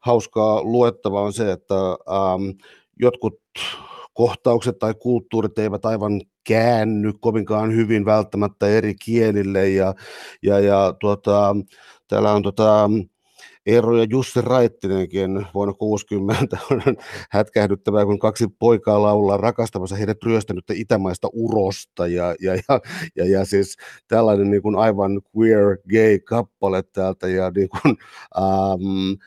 S2: hauskaa luettavaa on se, että ähm, jotkut kohtaukset tai kulttuurit eivät aivan käänny kovinkaan hyvin välttämättä eri kielille. Ja, ja, ja tuota, täällä on tuota, Eero ja Jussi Raittinenkin vuonna 60 on hätkähdyttävää, kun kaksi poikaa laulaa rakastamassa heidät ryöstänyttä itämaista urosta. Ja, ja, ja, ja, ja siis tällainen niin kuin aivan queer gay kappale täältä. Ja niin kuin, ähm,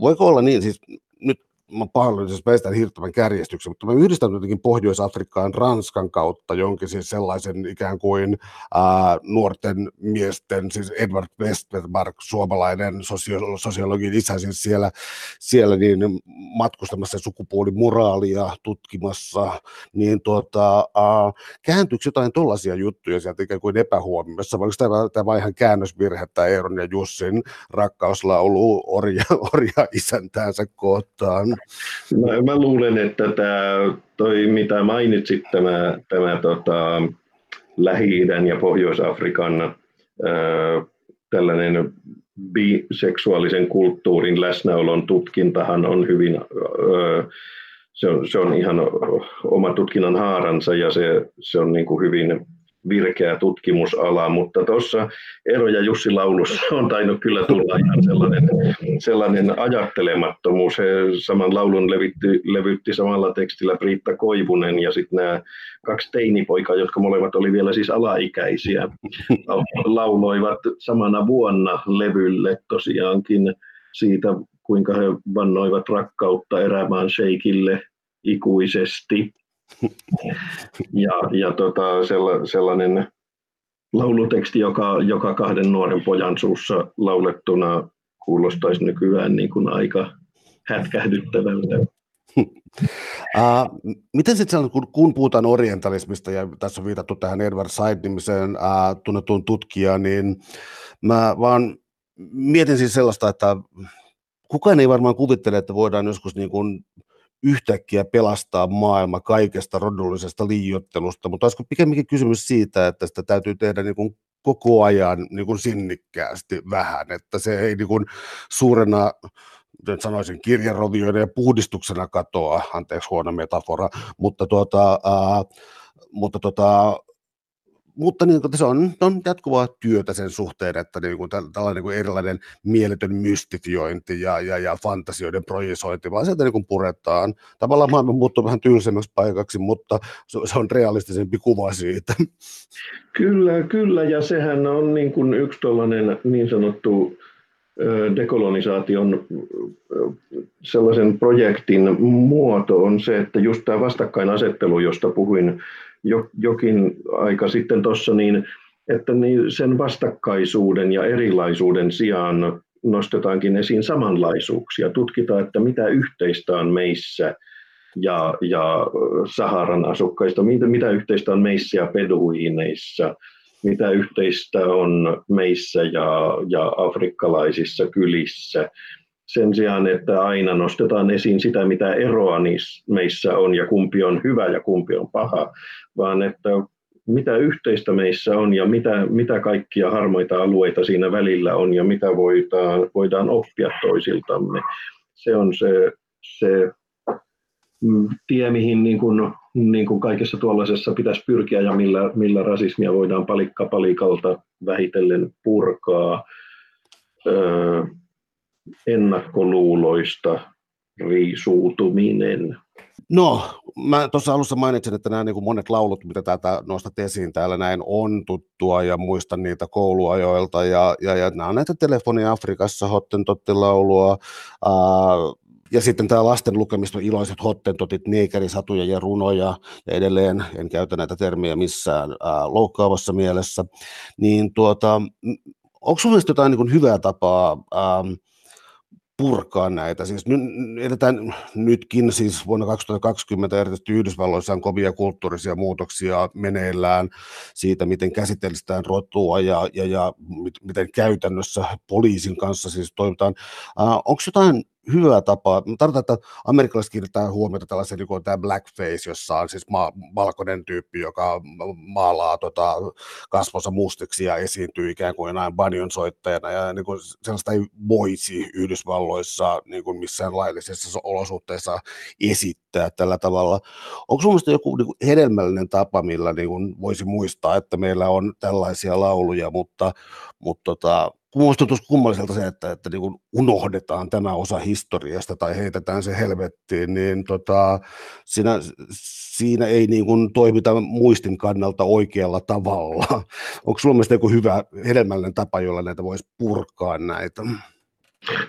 S2: voiko olla niin, siis nyt mä pahoillani, jos päästään hirttävän kärjestyksen, mutta mä yhdistän jotenkin Pohjois-Afrikkaan Ranskan kautta jonkin siis sellaisen ikään kuin ää, nuorten miesten, siis Edward Westberg, suomalainen sosio- sosiologin isä, siis siellä, siellä niin matkustamassa sukupuolimoraalia tutkimassa, niin tuota, ää, kääntyykö jotain tollaisia juttuja sieltä ikään kuin epähuomiossa, vai onko tämä, tämä ihan käännösvirhe, tämä Eeron ja Jussin rakkauslaulu orja, orja isäntäänsä kohtaan?
S3: Mä, mä luulen, että tämä, toi mitä mainitsit, tämä, tämä tota, Lähi-idän ja Pohjois-Afrikan ää, tällainen biseksuaalisen kulttuurin läsnäolon tutkintahan on hyvin, ää, se, on, se on ihan oma tutkinnan haaransa ja se, se on niin kuin hyvin virkeä tutkimusala, mutta tuossa Eero ja Jussi laulussa on tainnut kyllä tulla ihan sellainen, sellainen ajattelemattomuus. He saman laulun levitti, levytti samalla tekstillä Priitta Koivunen ja sitten nämä kaksi teinipoikaa, jotka molemmat oli vielä siis alaikäisiä, lauloivat samana vuonna levylle tosiaankin siitä, kuinka he vannoivat rakkautta erämaan sheikille ikuisesti. Ja, ja tota, sellainen lauluteksti, joka, joka kahden nuoren pojan suussa laulettuna kuulostaisi nykyään niin kuin aika hätkähdyttävältä.
S2: Uh, miten sitten kun, kun puhutaan orientalismista, ja tässä on viitattu tähän Edward Said-nimiseen uh, tunnettuun tutkijaan, niin mä vaan mietin siis sellaista, että kukaan ei varmaan kuvittele, että voidaan joskus niin kuin yhtäkkiä pelastaa maailma kaikesta rodullisesta liiottelusta, mutta olisiko pikemminkin kysymys siitä, että sitä täytyy tehdä niin kuin koko ajan niin kuin sinnikkäästi vähän, että se ei niin kuin suurena nyt sanoisin kirjarovioiden ja puhdistuksena katoa, anteeksi huono metafora, mutta, tuota, ää, mutta tuota, mutta niin kuin, se on, on jatkuvaa työtä sen suhteen, että niin kuin, tällainen niin erilainen mieletön mystifiointi ja, ja, ja fantasioiden projisointi, vaan sieltä niin kuin puretaan. Tavallaan maailma muuttuu vähän tylsemmäksi paikaksi, mutta se, se on realistisempi kuva siitä.
S3: Kyllä, kyllä, ja sehän on niin kuin yksi tällainen niin sanottu dekolonisaation sellaisen projektin muoto on se, että just tämä vastakkainasettelu, josta puhuin jokin aika sitten tuossa, niin että niin sen vastakkaisuuden ja erilaisuuden sijaan nostetaankin esiin samanlaisuuksia. Tutkitaan, että mitä yhteistä on meissä ja, ja Saharan asukkaista, mitä, mitä yhteistä on meissä ja peduineissa, mitä yhteistä on meissä ja, ja afrikkalaisissa kylissä. Sen sijaan, että aina nostetaan esiin sitä, mitä eroa meissä on ja kumpi on hyvä ja kumpi on paha, vaan että mitä yhteistä meissä on ja mitä, mitä kaikkia harmaita alueita siinä välillä on ja mitä voidaan, voidaan oppia toisiltamme. Se on se, se mm, tie, mihin niin kuin, niin kuin kaikessa tuollaisessa pitäisi pyrkiä ja millä, millä rasismia voidaan palikka palikalta vähitellen purkaa. Öö, ennakkoluuloista riisuutuminen.
S2: No, mä tuossa alussa mainitsin, että nämä niin kuin monet laulut, mitä täältä nostat esiin täällä näin, on tuttua ja muistan niitä kouluajoilta. Ja, ja, ja nämä on näitä Telefoni Afrikassa, Hottentotti-laulua, ää, ja sitten tämä lasten lukemista iloiset hottentotit, neekerisatuja ja runoja, ja edelleen en käytä näitä termiä missään ää, loukkaavassa mielessä, niin tuota, onko sinulla jotain niin hyvää tapaa ää, purkaa näitä. Siis nyt, edetään nytkin siis vuonna 2020 erityisesti Yhdysvalloissa on kovia kulttuurisia muutoksia meneillään siitä, miten käsitellään rotua ja, ja, ja miten käytännössä poliisin kanssa siis toimitaan. Uh, onko jotain hyvä tapa. Tarkoitan, että amerikkalaiset kiinnittää huomiota tällaiseen niin kuin tämä blackface, jossa on siis ma- valkoinen tyyppi, joka maalaa tota, kasvonsa mustiksi ja esiintyy ikään kuin näin banjon soittajana. Ja niin kuin sellaista ei voisi Yhdysvalloissa niin kuin missään laillisessa olosuhteessa esittää tällä tavalla. Onko sinusta joku niin kuin hedelmällinen tapa, millä niin kuin voisi muistaa, että meillä on tällaisia lauluja, mutta, mutta tota, Tuntuu kummalliselta se, että, että niin unohdetaan tämä osa historiasta tai heitetään se helvettiin, niin tota, siinä, siinä ei niin kuin toimita muistin kannalta oikealla tavalla. Onko sinulla mielestä joku hyvä hedelmällinen tapa, jolla näitä voisi purkaa näitä?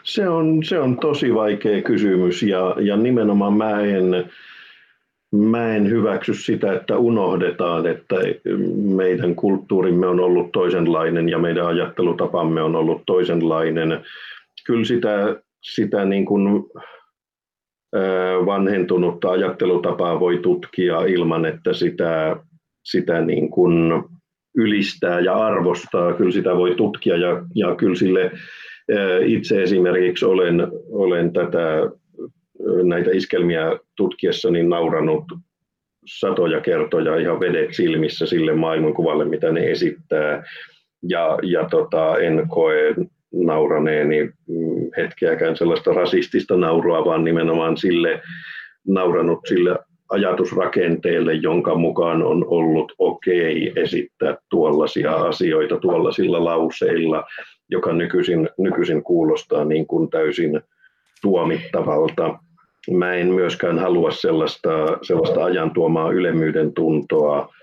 S3: Se on, se on tosi vaikea kysymys ja, ja nimenomaan mä en, mä en hyväksy sitä, että unohdetaan, että meidän kulttuurimme on ollut toisenlainen ja meidän ajattelutapamme on ollut toisenlainen. Kyllä sitä, sitä niin kuin vanhentunutta ajattelutapaa voi tutkia ilman, että sitä, sitä niin kuin ylistää ja arvostaa. Kyllä sitä voi tutkia ja, ja kyllä sille itse esimerkiksi olen, olen tätä näitä iskelmiä tutkiessani nauranut satoja kertoja ihan vedet silmissä sille maailmankuvalle, mitä ne esittää. Ja, ja tota, en koe nauraneeni mm, hetkeäkään sellaista rasistista naurua, vaan nimenomaan sille nauranut sille ajatusrakenteelle, jonka mukaan on ollut okei okay esittää tuollaisia asioita tuollaisilla lauseilla, joka nykyisin, nykyisin kuulostaa niin kuin täysin tuomittavalta mä en myöskään halua sellaista, sellaista ajan tuomaa ylemmyyden tuntoa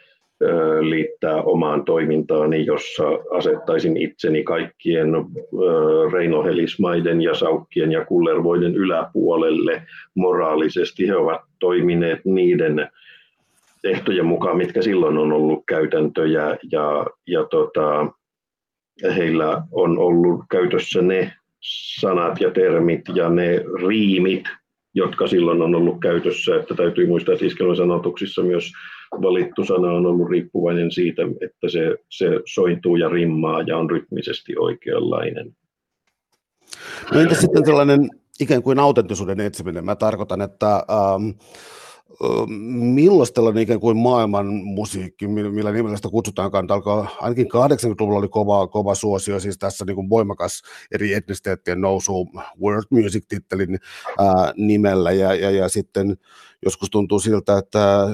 S3: liittää omaan toimintaani, jossa asettaisin itseni kaikkien reinohelismaiden ja saukkien ja kullervoiden yläpuolelle moraalisesti. He ovat toimineet niiden ehtojen mukaan, mitkä silloin on ollut käytäntöjä ja, ja tota, heillä on ollut käytössä ne sanat ja termit ja ne riimit, jotka silloin on ollut käytössä. Että täytyy muistaa, että sanotuksissa myös valittu sana on ollut riippuvainen siitä, että se, se sointuu ja rimmaa ja on rytmisesti oikeanlainen.
S2: No entä sitten tällainen ikään kuin autenttisuuden etsiminen? Mä tarkoitan, että ähm, millaista ikään kuin maailman musiikki, millä nimellä sitä kutsutaan, alkaa, ainakin 80-luvulla oli kova, kova suosio, siis tässä niin kuin voimakas eri etnisteettien nousu World Music-tittelin ää, nimellä, ja, ja, ja sitten joskus tuntuu siltä, että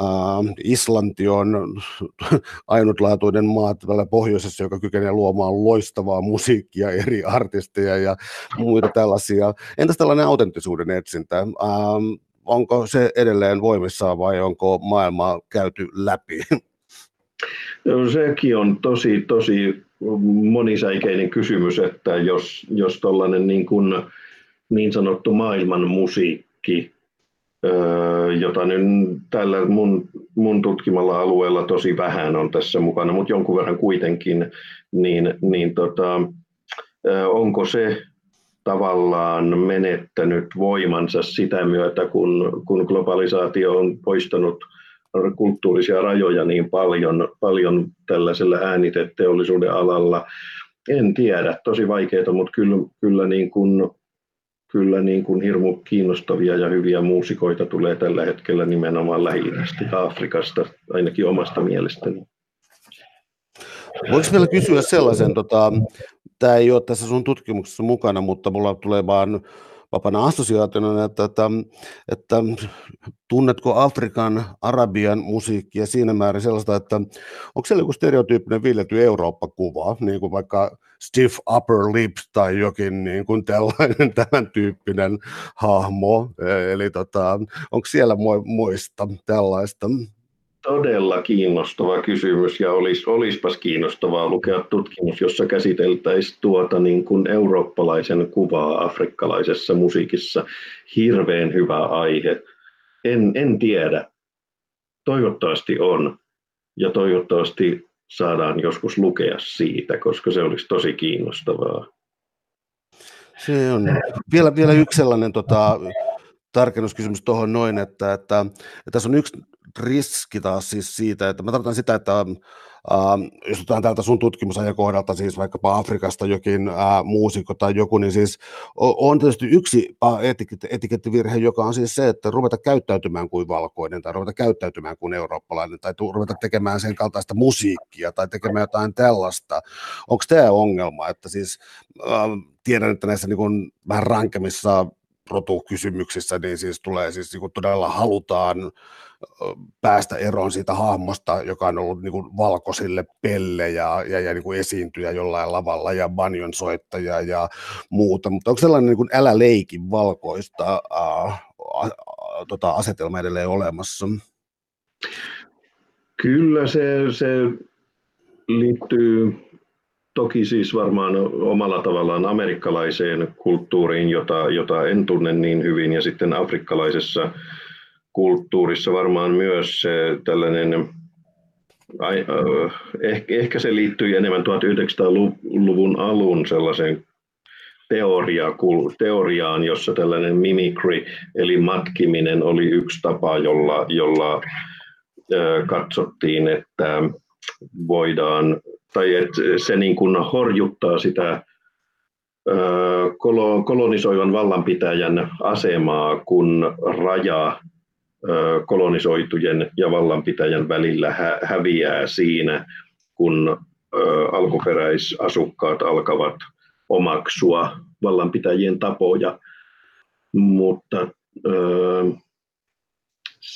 S2: Uh, Islanti on ainutlaatuinen maa tällä pohjoisessa, joka kykenee luomaan loistavaa musiikkia, eri artisteja ja muita tällaisia. Entäs tällainen autenttisuuden etsintä? Uh, onko se edelleen voimissaan vai onko maailmaa käyty läpi?
S3: No, sekin on tosi, tosi monisäikeinen kysymys, että jos, jos tuollainen niin, niin sanottu maailman musiikki, jota nyt tällä mun, mun tutkimalla alueella tosi vähän on tässä mukana, mutta jonkun verran kuitenkin, niin, niin tota, onko se tavallaan menettänyt voimansa sitä myötä, kun, kun globalisaatio on poistanut kulttuurisia rajoja niin paljon, paljon tällaisella ääniteteollisuuden alalla. En tiedä, tosi vaikeaa, mutta kyllä, kyllä, niin kuin, kyllä niin kuin hirmu kiinnostavia ja hyviä muusikoita tulee tällä hetkellä nimenomaan lähi ja Afrikasta, ainakin omasta mielestäni.
S2: Voiko vielä kysyä sellaisen, tota, tämä ei ole tässä sun tutkimuksessa mukana, mutta mulla tulee vaan vapana assosiaationa, että, että, että tunnetko Afrikan, Arabian musiikkia siinä määrin sellaista, että onko siellä joku stereotyyppinen viljelty Eurooppa-kuva, niin kuin vaikka stiff upper lips tai jokin niin kuin tällainen tämän tyyppinen hahmo, eli tota, onko siellä muista tällaista?
S3: Todella kiinnostava kysymys ja olisi, olisipas kiinnostavaa lukea tutkimus, jossa käsiteltäisiin tuota niin kuin eurooppalaisen kuvaa afrikkalaisessa musiikissa. Hirveän hyvä aihe. En, en tiedä. Toivottavasti on ja toivottavasti saadaan joskus lukea siitä, koska se olisi tosi kiinnostavaa.
S2: Se on. Vielä, vielä yksi sellainen tota, tarkennuskysymys tuohon noin, että, että, että tässä on yksi riski taas siis siitä, että mä tarkoitan sitä, että äh, jos otetaan täältä sun tutkimusajakohdalta, siis vaikkapa Afrikasta jokin äh, muusikko tai joku, niin siis on tietysti yksi etikettivirhe, joka on siis se, että ruveta käyttäytymään kuin valkoinen tai ruveta käyttäytymään kuin eurooppalainen tai ruveta tekemään sen kaltaista musiikkia tai tekemään jotain tällaista. Onko tämä ongelma, että siis äh, tiedän, että näissä niin kuin vähän rankemissa rotukysymyksissä, niin siis tulee siis niin kuin todella halutaan päästä eroon siitä hahmosta, joka on ollut niin kuin valkoisille pelle ja, ja, ja niin kuin esiintyjä jollain lavalla ja banjon soittaja ja muuta, mutta onko sellainen niin kuin älä leikin valkoista ää, ää, tota asetelma edelleen olemassa?
S3: Kyllä se, se liittyy toki siis varmaan omalla tavallaan amerikkalaiseen kulttuuriin, jota, jota en tunne niin hyvin, ja sitten afrikkalaisessa kulttuurissa varmaan myös tällainen, ehkä, se liittyy enemmän 1900-luvun alun sellaisen teoria, teoriaan, jossa tällainen mimicry, eli matkiminen, oli yksi tapa, jolla, jolla katsottiin, että voidaan, tai että se niin kuin horjuttaa sitä kolonisoivan vallanpitäjän asemaa, kun raja kolonisoitujen ja vallanpitäjän välillä hä- häviää siinä, kun alkuperäisasukkaat alkavat omaksua vallanpitäjien tapoja. Mutta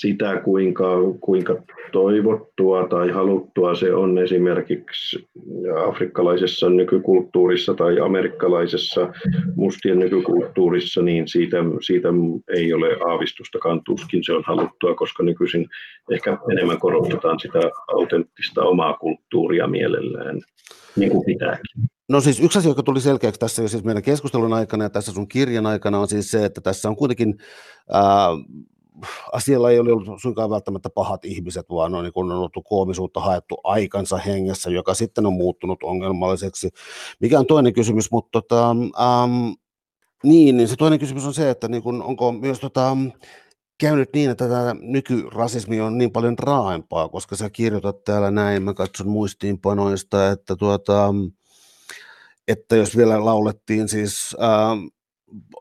S3: sitä, kuinka, kuinka toivottua tai haluttua se on esimerkiksi afrikkalaisessa nykykulttuurissa tai amerikkalaisessa mustien nykykulttuurissa, niin siitä, siitä ei ole aavistustakaan tuskin se on haluttua, koska nykyisin ehkä enemmän korostetaan sitä autenttista omaa kulttuuria mielellään, niin kuin pitääkin.
S2: No siis yksi asia, joka tuli selkeäksi tässä siis meidän keskustelun aikana ja tässä sun kirjan aikana on siis se, että tässä on kuitenkin ää, asialla ei ole ollut suinkaan välttämättä pahat ihmiset, vaan on, niin on ollut koomisuutta haettu aikansa hengessä, joka sitten on muuttunut ongelmalliseksi. Mikä on toinen kysymys, mutta tota, ähm, niin, niin se toinen kysymys on se, että niin kun, onko myös tota, käynyt niin, että tämä nykyrasismi on niin paljon raaempaa, koska sä kirjoitat täällä näin, mä katson muistiinpanoista, että, tuota, että jos vielä laulettiin siis ähm,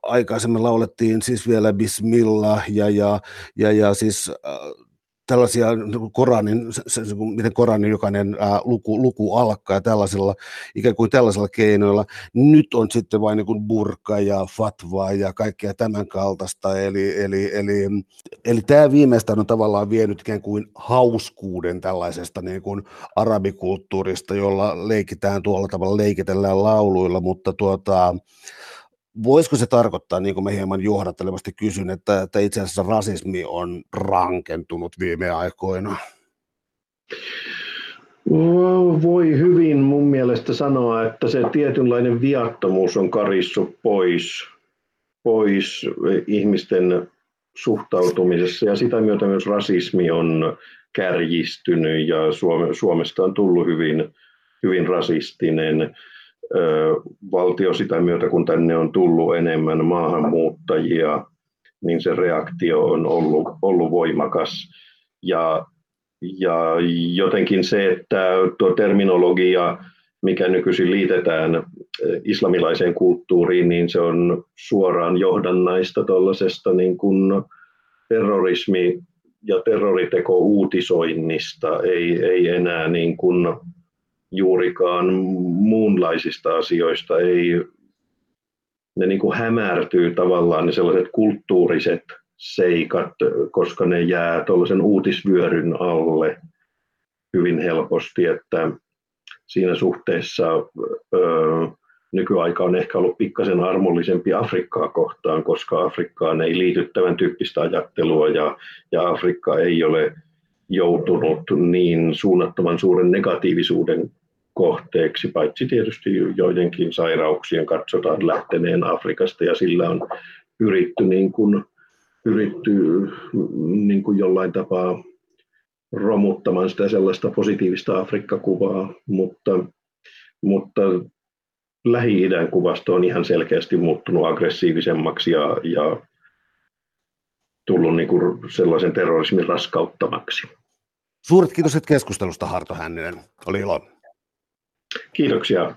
S2: aikaisemmin laulettiin siis vielä Bismillah ja, ja, ja, ja siis äh, tällaisia niin Koranin, se, se, miten Koranin jokainen ää, luku, luku alkaa ja tällaisilla, ikään kuin tällaisilla keinoilla. Nyt on sitten vain niin burka ja fatva ja kaikkea tämän kaltaista, eli, eli, eli, eli tämä viimeistään on tavallaan vienyt ikään kuin hauskuuden tällaisesta niin kuin arabikulttuurista, jolla leikitään tuolla tavalla, leikitellään lauluilla, mutta tuota, voisiko se tarkoittaa, niin kuin me hieman johdattelevasti kysyn, että, että itse asiassa rasismi on rankentunut viime aikoina?
S3: Voi hyvin mun mielestä sanoa, että se tietynlainen viattomuus on karissut pois, pois ihmisten suhtautumisessa ja sitä myötä myös rasismi on kärjistynyt ja Suomesta on tullut hyvin, hyvin rasistinen valtio sitä myötä, kun tänne on tullut enemmän maahanmuuttajia, niin se reaktio on ollut, ollut voimakas. Ja, ja jotenkin se, että tuo terminologia, mikä nykyisin liitetään islamilaiseen kulttuuriin, niin se on suoraan johdannaista tuollaisesta niin kuin terrorismi- ja terroriteko uutisoinnista, ei, ei enää niin kuin juurikaan muunlaisista asioista, ei, ne niin kuin hämärtyy tavallaan ne sellaiset kulttuuriset seikat, koska ne jää tuollaisen uutisvyöryn alle hyvin helposti, että siinä suhteessa öö, nykyaika on ehkä ollut pikkasen armollisempi Afrikkaa kohtaan, koska Afrikkaan ei liity tämän tyyppistä ajattelua ja, ja Afrikka ei ole joutunut niin suunnattoman suuren negatiivisuuden kohteeksi, paitsi tietysti joidenkin sairauksien katsotaan lähteneen Afrikasta ja sillä on pyritty, niin kuin, pyritty niin kuin jollain tapaa romuttamaan sitä sellaista positiivista Afrikka-kuvaa, mutta, mutta Lähi-idän kuvasto on ihan selkeästi muuttunut aggressiivisemmaksi ja, ja tullut niin kuin sellaisen terrorismin raskauttamaksi.
S2: Suuret kiitos keskustelusta Harto Hänninen. Oli ilo.
S3: Kiitoksia.